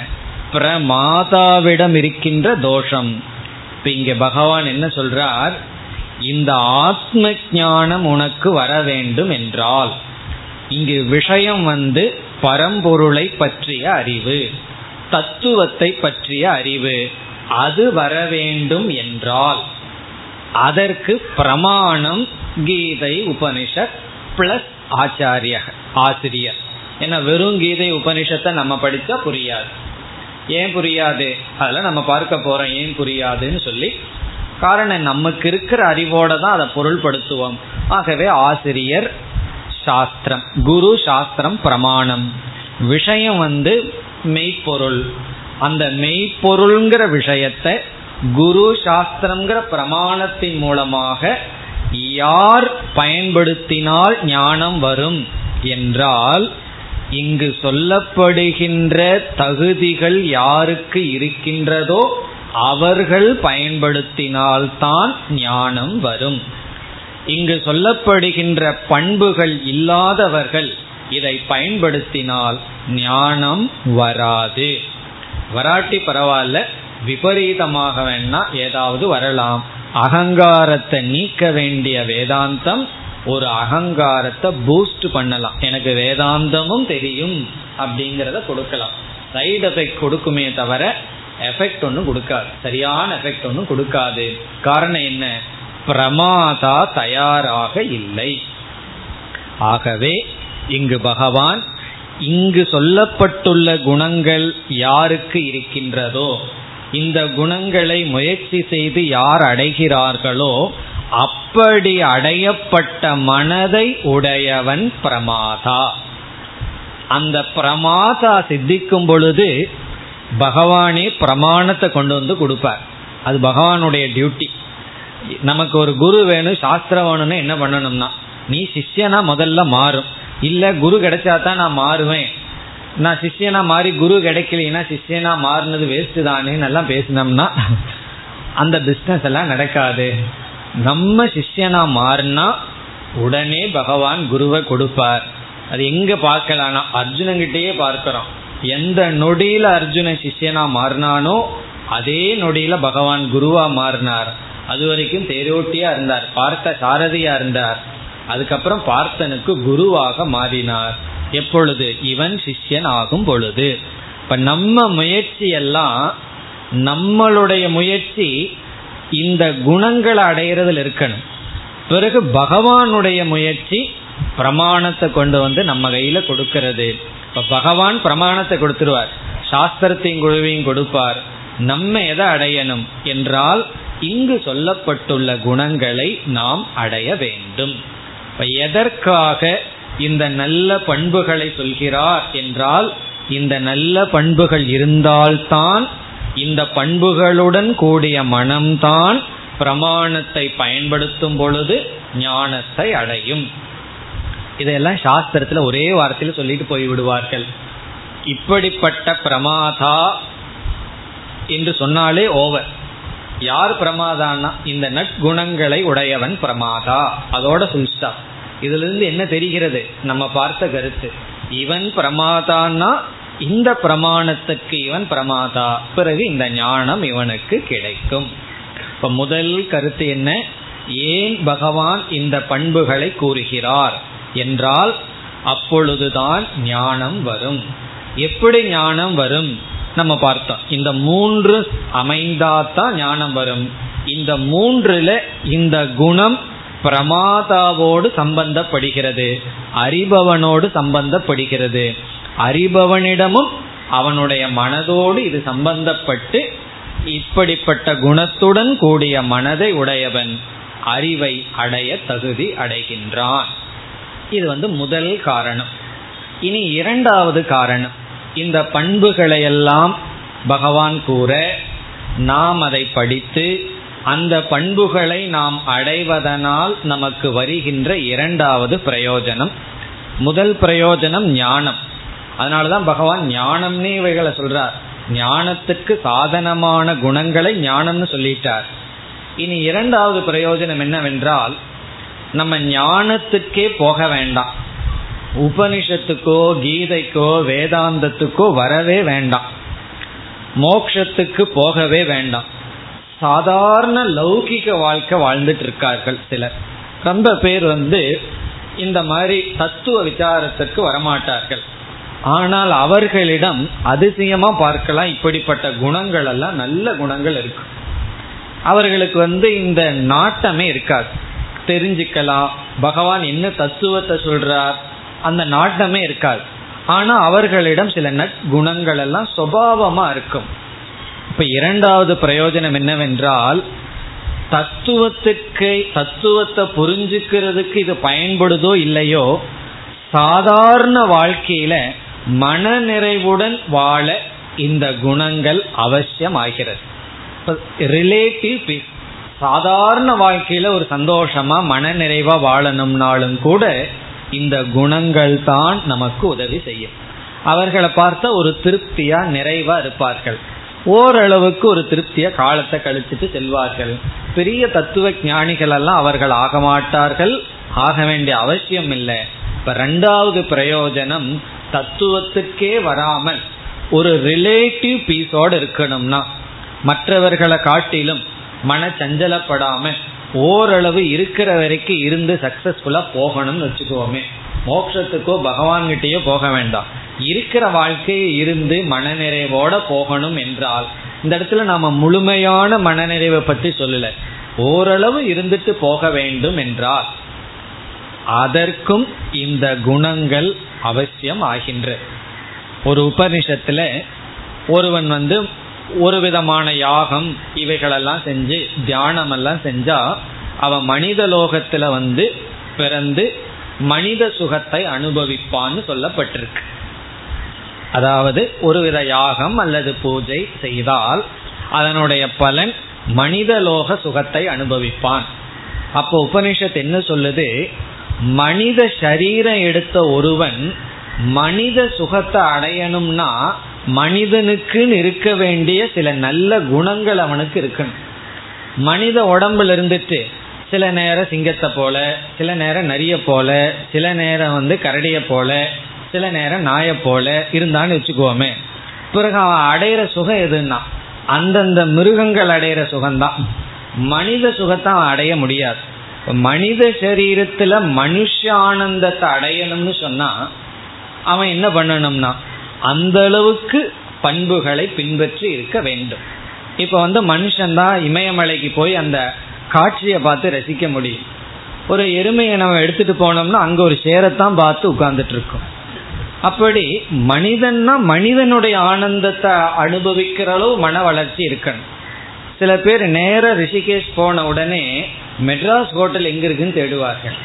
பிரமாதாவிடம் இருக்கின்ற தோஷம். இப்ப இங்க பகவான் என்ன சொல்றார்? இந்த ஆத்ம ஞானம் உனக்கு வர வேண்டும் என்றால் இங்கு விஷயம் வந்து பரம்பொருளை பற்றிய அறிவு தத்துவத்தை பற்றிய அறிவு அது வர வேண்டும் என்றால் அதற்கு பிரமாணம் கீதை உபனிஷத் பிளஸ் ஆச்சாரிய ஆசிரியர். ஏன்னா வெறும் கீதை உபனிஷத்தை நம்ம படித்தா புரியாது. ஏன் புரியாது? அதெல்லாம் நம்ம பார்க்க போறோம். ஏன் புரியாதுன்னு சொல்லி காரணம் நமக்கு இருக்கிற அறிவோட தான் அதை பொருள்படுத்துவோம். ஆகவே ஆசிரியர் சாஸ்திரம் குரு சாஸ்திரம் பிரமாணம். விஷயம் வந்து மெய்ப்பொருள். அந்த மெய்ப்பொருள்ங்கிற விஷயத்தை குரு சாஸ்திரங்கிற பிரமாணத்தின் மூலமாக யார் பயன்படுத்தினால் ஞானம் வரும் என்றால் இங்கு சொல்லப்படுகின்ற தகுதிகள் யாருக்கு இருக்கின்றதோ அவர்கள் பயன்படுத்தினால்தான் ஞானம் வரும். இங்கு சொல்லப்படுகின்ற பண்புகள் இல்லாதவர்கள் இதை பயன்படுத்தினால் ஞானம் வராது. வராட்டி பரவாயில்ல விபரீதமாக வேணா ஏதாவது வரலாம். அகங்காரத்தை நீக்க வேண்டிய வேதாந்தம் ஒரு அகங்காரத்தை பூஸ்ட் பண்ணலாம். எனக்கு வேதாந்தமும் தெரியும் அப்படிங்கிறத கொடுக்கலாம். சைடு எஃபெக்ட் கொடுக்குமே தவிர எஃபெக்ட் ஒன்றும் கொடுக்காது. சரியான எஃபெக்ட் ஒன்றும் கொடுக்காது. காரணம் என்ன? பிரமாதா தயாராக இல்லை. ஆகவே இங்கு பகவான் இங்கு சொல்லப்பட்டுள்ள குணங்கள் யாருக்கு இருக்கின்றதோ இந்த குணங்களை முயற்சி செய்து யார் அடைகிறார்களோ அப்படி அடையப்பட்ட மனதை உடையவன் பிரமாதா. அந்த பிரமாதா சித்திக்கும் பொழுது பகவானே பிரமாணத்தை கொண்டு வந்து கொடுப்பார். அது பகவானுடைய டியூட்டி நமக்கு ஒரு குரு வேணும் சாஸ்திரம் வேணும்னு என்ன பண்ணணும்னா நீ சிஷ்யனா முதல்ல மாறும். இல்ல குரு கிடைச்சா தான் நான் மாறுவேன். நான் சிஷ்யனா மாறி குரு கிடைக்கலனா சிஷ்யனா மாறினது வேஸ்ட் தானே எல்லாம் பேசினோம்னா அந்த பிஸ்னஸ் எல்லாம் நடக்காது. நம்ம சிஷ்யனா மாறினா உடனே பகவான் குருவை கொடுப்பார். அது எங்க பார்க்கலாம்னா அர்ஜுனங்கிட்டயே பார்க்கிறோம். எந்த நொடியில அர்ஜுன சிஷ்யனா மாறினானோ அதே நொடியில பகவான் குருவா மாறினார். அது வரைக்கும் தேரோட்டியா இருந்தார் பார்த்த சாரதியா இருந்தார். அதுக்கப்புறம் பார்த்தனுக்கு குருவாக மாறினார். எப்பொழுது? இவன் சிஷ்யன் ஆகும் பொழுது. இப்ப நம்ம முயற்சி எல்லாம் நம்மளுடைய முயற்சி இந்த குணங்களை அடையிறதுல இருக்கணும். பிறகு பகவானுடைய முயற்சி பிரமாணத்தை கொண்டு வந்து நம்ம கையில கொடுக்கிறது. இப்ப பகவான் பிரமாணத்தை கொடுத்துருவார். சாஸ்திரத்தையும் குழுவையும் கொடுப்பார். நம்ம எதை அடையணும் என்றால் இங்கு சொல்லப்பட்டுள்ள குணங்களை நாம் அடைய வேண்டும். இப்ப எதற்காக இந்த நல்ல பண்புகளை சொல்கிறார் என்றால் இந்த நல்ல பண்புகள் இருந்தால்தான் இந்த பண்புகளுடன் கூடிய மனம்தான் பிரமாணத்தை பயன்படுத்தும் பொழுது ஞானத்தை அடையும். இதெல்லாம் சாஸ்திரத்துல ஒரே வார்த்தையில் சொல்லிட்டு போய்விடுவார்கள் இப்படிப்பட்ட பிரமாதா என்று சொன்னாலே ஓவர். யார் பிரமாதான்னா இந்த நற்குணங்களை உடையவன் பிரமாதா. அதோட சுல்ஸ்டா இதுல இருந்து என்ன தெரிகிறது? நம்ம பார்த்த கருத்து. இவன் பிரமாதான்னா இந்த பிரமாணத்துக்கு இவன் பிரமாதா. பிறகு இந்த ஞானம் இவனுக்கு கிடைக்கும். இப்ப முதல் கருத்து என்ன? ஏன் பகவான் இந்த பண்புகளை கூறுகிறார்? என்றால் அப்பொழுதுதான் ஞானம் வரும். எப்படி ஞானம் வரும்? நம்ம பார்த்தோம். இந்த மூன்று அமைந்தாதான் ஞானம் வரும். இந்த மூன்றுல இந்த குணம் பிரமாதாவோடு சம்பந்தப்படுகிறது. அறிபவனோடு சம்பந்தப்படுகிறது. அறிபவனிடமும் அவனுடைய மனதோடு இது சம்பந்தப்பட்டு இப்படிப்பட்ட குணத்துடன் கூடிய மனதை உடையவன் அறிவை அடைய தகுதி அடைகின்றான். இது வந்து முதல் காரணம். இனி இரண்டாவது காரணம். இந்த பண்புகளையெல்லாம் பகவான் கூற நாம் அதை படித்து அந்த பண்புகளை நாம் அடைவதனால் நமக்கு வருகின்ற இரண்டாவது பிரயோஜனம். முதல் பிரயோஜனம் ஞானம். அதனாலதான் பகவான் ஞானம்னே இவைகளை சொல்றார். ஞானத்துக்கு சாதனமான குணங்களை ஞானம்னு சொல்லிட்டார். இனி இரண்டாவது பிரயோஜனம் என்னவென்றால் நம்ம ஞானத்துக்கே போக வேண்டாம். உபனிஷத்துக்கோ கீதைக்கோ வேதாந்தத்துக்கோ வரவே வேண்டாம். மோக்ஷத்துக்கு போகவே வேண்டாம். சாதாரண லௌகிக வாழ்க்கை வாழ்ந்துட்டு இருக்கார்கள் சிலர். ரொம்ப பேர் வந்து இந்த மாதிரி தத்துவ விசாரத்திற்கு வரமாட்டார்கள். ஆனால் அவர்களிடம் அதிசயமா பார்க்கலாம். இப்படிப்பட்ட குணங்கள் எல்லாம் நல்ல குணங்கள் இருக்கு. அவர்களுக்கு வந்து இந்த நாட்டமே இருக்காது. தெரிஞ்சுக்கலாம். பகவான் என்ன தத்துவத்தை சொல்றார்? அந்த நாட்டமே இருக்காது. ஆனா அவர்களிடம் சில நற்குணங்கள் எல்லாம் சுபாவமா இருக்கும். இப்ப இரண்டாவது பிரயோஜனம் என்னவென்றால் தத்துவத்துக்கு தத்துவத்தை புரிஞ்சுக்கிறதுக்கு இது பயன்படுதோ இல்லையோ சாதாரண வாழ்க்கையில மன நிறைவுடன் வாழ இந்த குணங்கள் அவசியம் ஆகிறது ரிலேட்டிவ் பீஸ் சாதாரண வாழ்க்கையில ஒரு சந்தோஷமா மன நிறைவா வாழணும்னாலும் கூட இந்த குணங்கள் தான் நமக்கு உதவி செய்யும். அவர்களை பார்த்தா ஒரு திருப்தியா நிறைவா இருப்பார்கள். ஓரளவுக்கு ஒரு திருப்தியா காலத்தை கழிச்சிட்டு செல்வார்கள். பெரிய தத்துவ ஞானிகள் எல்லாம் அவர்கள் ஆக மாட்டார்கள். ஆக வேண்டிய அவசியம் இல்லை. இப்ப ரெண்டாவது பிரயோஜனம் தத்துவத்துக்கே வராமல் ஒரு ரிலேட்டிவ் பீஸோடு இருக்கணும்னா மற்றவர்களை காட்டிலும் மன சஞ்சலப்படாம ஓரளவு இருக்கிற வரைக்கும் இருந்து சக்சஸ்ஃபுல்லா போகணும்னு வச்சுக்கோமே. மோட்சத்துக்கோ பகவான்கிட்டயோ போக வேண்டாம். இருக்கிற வாழ்க்கையை இருந்து மனநிறைவோட போகணும் என்றால் இந்த இடத்துல நாம முழுமையான மனநிறைவை பற்றி சொல்லல. ஓரளவு இருந்துட்டு போக வேண்டும் என்றால் அதற்கும் இந்த குணங்கள் அவசியம் ஆகின்ற. ஒரு உபனிஷத்துல ஒருவன் வந்து ஒரு விதமான யாகம் இவைகளெல்லாம் செஞ்சு தியானம் எல்லாம் செஞ்சா அவன் மனித லோகத்துல வந்து பிறந்து மனித சுகத்தை அனுபவிப்பான்னு சொல்லப்பட்டிருக்கு. அதாவது ஒருவித யாகம் அல்லது பூஜை செய்தால் அதனுடைய பலன் மனிதலோக சுகத்தை அனுபவிப்பான். அப்போ உபனிஷத் என்ன சொல்லுது? மனித சரீரம் எடுத்த ஒருவன் மனித சுகத்தை அடையணும்னா மனிதனுக்குன்னு இருக்க வேண்டிய சில நல்ல குணங்கள் அவனுக்கு இருக்கணும். மனித உடம்புல இருந்துட்டு சில நேரம் சிங்கத்தை போல சில நேரம் நரிய போல சில நேரம் வந்து கரடிய போல சில நேரம் நாய போல இருந்தான்னு வச்சுக்கோமே. பிறகு அவன் அடையிற சுகம் எதுன்னா அந்தந்த மிருகங்கள் அடையிற சுகம்தான். மனித சுகத்தை அவன் அடைய முடியாது. மனித சரீரத்துல மனுஷ ஆனந்தத்தை அடையணும்னு சொன்னா அவன் என்ன பண்ணணும்னா அந்த அளவுக்கு பண்புகளை பின்பற்றி இருக்க வேண்டும். இப்போ வந்து மனுஷன்தான் இமயமலைக்கு போய் அந்த காட்சியை பார்த்து ரசிக்க முடியும். ஒரு எருமையை நம்ம எடுத்துட்டு போனோம்னா அங்க ஒரு சேரத்தான் பார்த்து உட்கார்ந்துட்டு இருக்கோம். அப்படி மனிதன்னா மனிதனுடைய ஆனந்தத்தை அனுபவிக்கிற அளவு மன வளர்ச்சி இருக்கணும். சில பேர் நேர ரிஷிகேஷ் போன உடனே மெட்ராஸ் ஹோட்டல் எங்க இருக்குன்னு தேடுவார்கள்.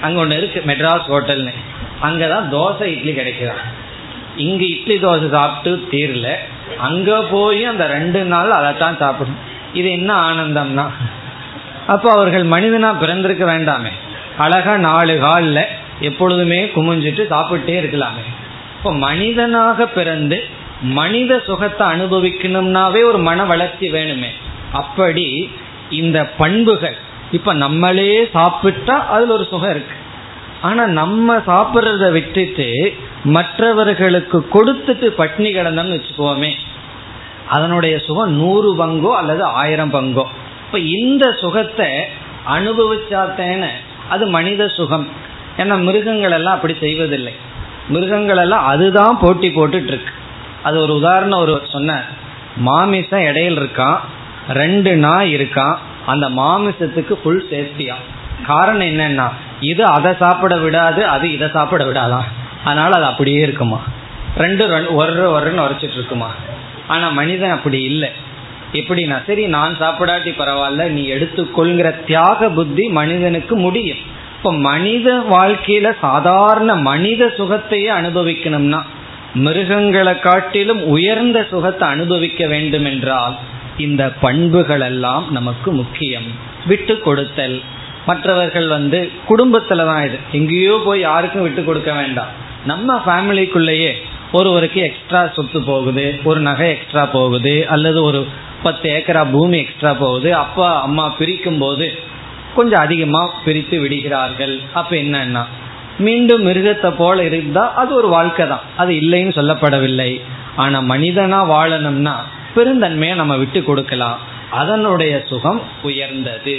அங்க ஒன்று இருக்கு மெட்ராஸ் ஹோட்டல்னு. அங்கதான் தோசை இட்லி கிடைக்குதா இங்க இட்லி தோசை சாப்பிட்டு தீரல. அங்க போய் அந்த ரெண்டு நாள் அதைத்தான் சாப்பிடும் இது என்ன ஆனந்தம்னா? அப்போ அவர்கள் மனிதனா பிறந்திருக்க வேண்டாமே. அழகா நாலு காலில் எப்பொழுதுமே குமிஞ்சிட்டு சாப்பிட்டே இருக்கலாமே. இப்போ மனிதனாக பிறந்து மனித சுகத்தை அனுபவிக்கணும்னாவே ஒரு மன வளர்ச்சி வேணுமே. அப்படி இந்த பண்புகள் இப்ப நம்மளே சாப்பிட்டா அதுல ஒரு சுகம் இருக்கு. ஆனா நம்ம சாப்பிட்றத விட்டுட்டு மற்றவர்களுக்கு கொடுத்துட்டு பட்னி கிடந்தோம்னு வச்சுக்கோமே அதனுடைய சுகம் நூறு பங்கோ அல்லது ஆயிரம் பங்கோ. இப்ப இந்த சுகத்தை அனுபவிச்சாத்தேன அது மனித சுகம். ஏன்னா மிருகங்கள் எல்லாம் அப்படி செய்வதில்லை. மிருகங்கள் எல்லாம் அதுதான் போட்டி போட்டுட்டு இருக்கு அது ஒரு உதாரணம் ஒரு சொன்ன மாமிசம் இடையில் இருக்கான் ரெண்டு நாய் இருக்கான் அந்த மாமிசத்துக்கு ஃபுல் சேஃப்டியா காரணம் என்னன்னா இது அதை சாப்பிட விடாது அது இதை சாப்பிட விடாதான் அதனால அது அப்படியே இருக்குமா? ரெண்டு ஒரு ஒருன்னு உரைச்சிட்டு இருக்குமா ஆனா மனிதன் அப்படி இல்லை. எப்படின்னா சரி நான் சாப்பிடாட்டி பரவாயில்ல நீ எடுத்துக்கொள்கிற தியாக புத்தி மனிதனுக்கு முடியும். இப்ப மனித வாழ்க்கையில சாதாரண மனித சுகத்தையே அனுபவிக்கணும்னா மிருகங்களை காட்டிலும் உயர்ந்த சுகத்தை அனுபவிக்க வேண்டும் என்றால் இந்த பண்புகள் எல்லாம் நமக்கு முக்கியம். விட்டு கொடுத்தல் மற்றவர்கள் வந்து குடும்பத்துல தான் இது. எங்கேயோ போய் யாருக்கும் விட்டு கொடுக்க வேண்டாம். நம்ம ஃபேமிலிக்குள்ளேயே ஒருவருக்கு எக்ஸ்ட்ரா சொத்து போகுது ஒரு நகை எக்ஸ்ட்ரா போகுது அல்லது ஒரு பத்து ஏக்கரா பூமி எக்ஸ்ட்ரா போகுது அப்பா அம்மா பிரிக்கும் போது கொஞ்சம் அதிகமாக பிரித்து விடுகிறார்கள். அப்போ என்னன்னா மீண்டும் மிருகத்தை போல இருந்தா அது ஒரு வாழ்க்கை தான். அது இல்லைன்னு சொல்லப்படவில்லை. ஆனா மனிதனா வாழணும்னா பெருந்தன்மையை நம்ம விட்டு கொடுக்கலாம். அதனுடைய சுகம் உயர்ந்தது.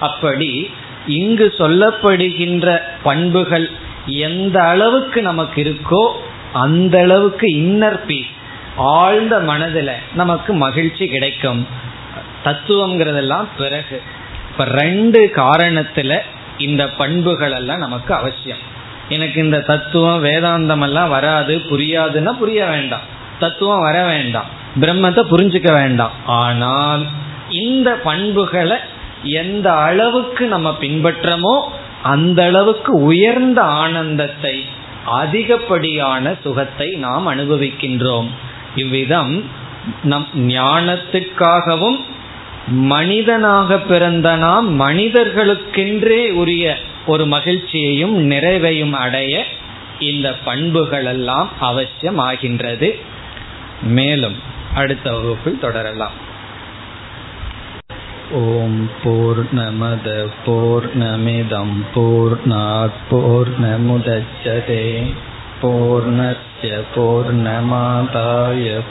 அப்படி இங்கு சொல்லப்படுகின்ற பண்புகள் எந்த அளவுக்கு நமக்கு இருக்கோ அந்த அளவுக்கு இன்னர் பீஸ் ஆழ்ந்த மனதுல நமக்கு மகிழ்ச்சி கிடைக்கும். தத்துவங்கிறதெல்லாம் பிறகு. இப்போ ரெண்டு காரணத்துல இந்த பண்புகள் எல்லாம் நமக்கு அவசியம். எனக்கு இந்த தத்துவம் வேதாந்தம் எல்லாம் வராது புரியாதுன்னா புரிய வேண்டாம். தத்துவம் வர வேண்டாம். பிரம்மத்தை புரிஞ்சுக்க வேண்டாம். ஆனால் இந்த பண்புகளை எந்த அளவுக்கு நம்ம பின்பற்றமோ அந்த அளவுக்கு உயர்ந்த ஆனந்தத்தை அதிகப்படியான சுகத்தை நாம் அனுபவிக்கின்றோம். இவ்விதம் நம் ஞானத்துக்காகவும் மனிதனாக பிறந்த நாம் மனிதர்களுக்கென்றே உரிய ஒரு மகிழ்ச்சியையும் நிறைவையும் அடைய இந்த பண்புகள் எல்லாம் அவசியம் ஆகின்றது மேலும் அடுத்த வகுப்பில் தொடரலாம். ஓம் போர் நமத போர் நமிதம் போர் போர் நமுதச்சதே பூர்ணய பூர்ணமாதாய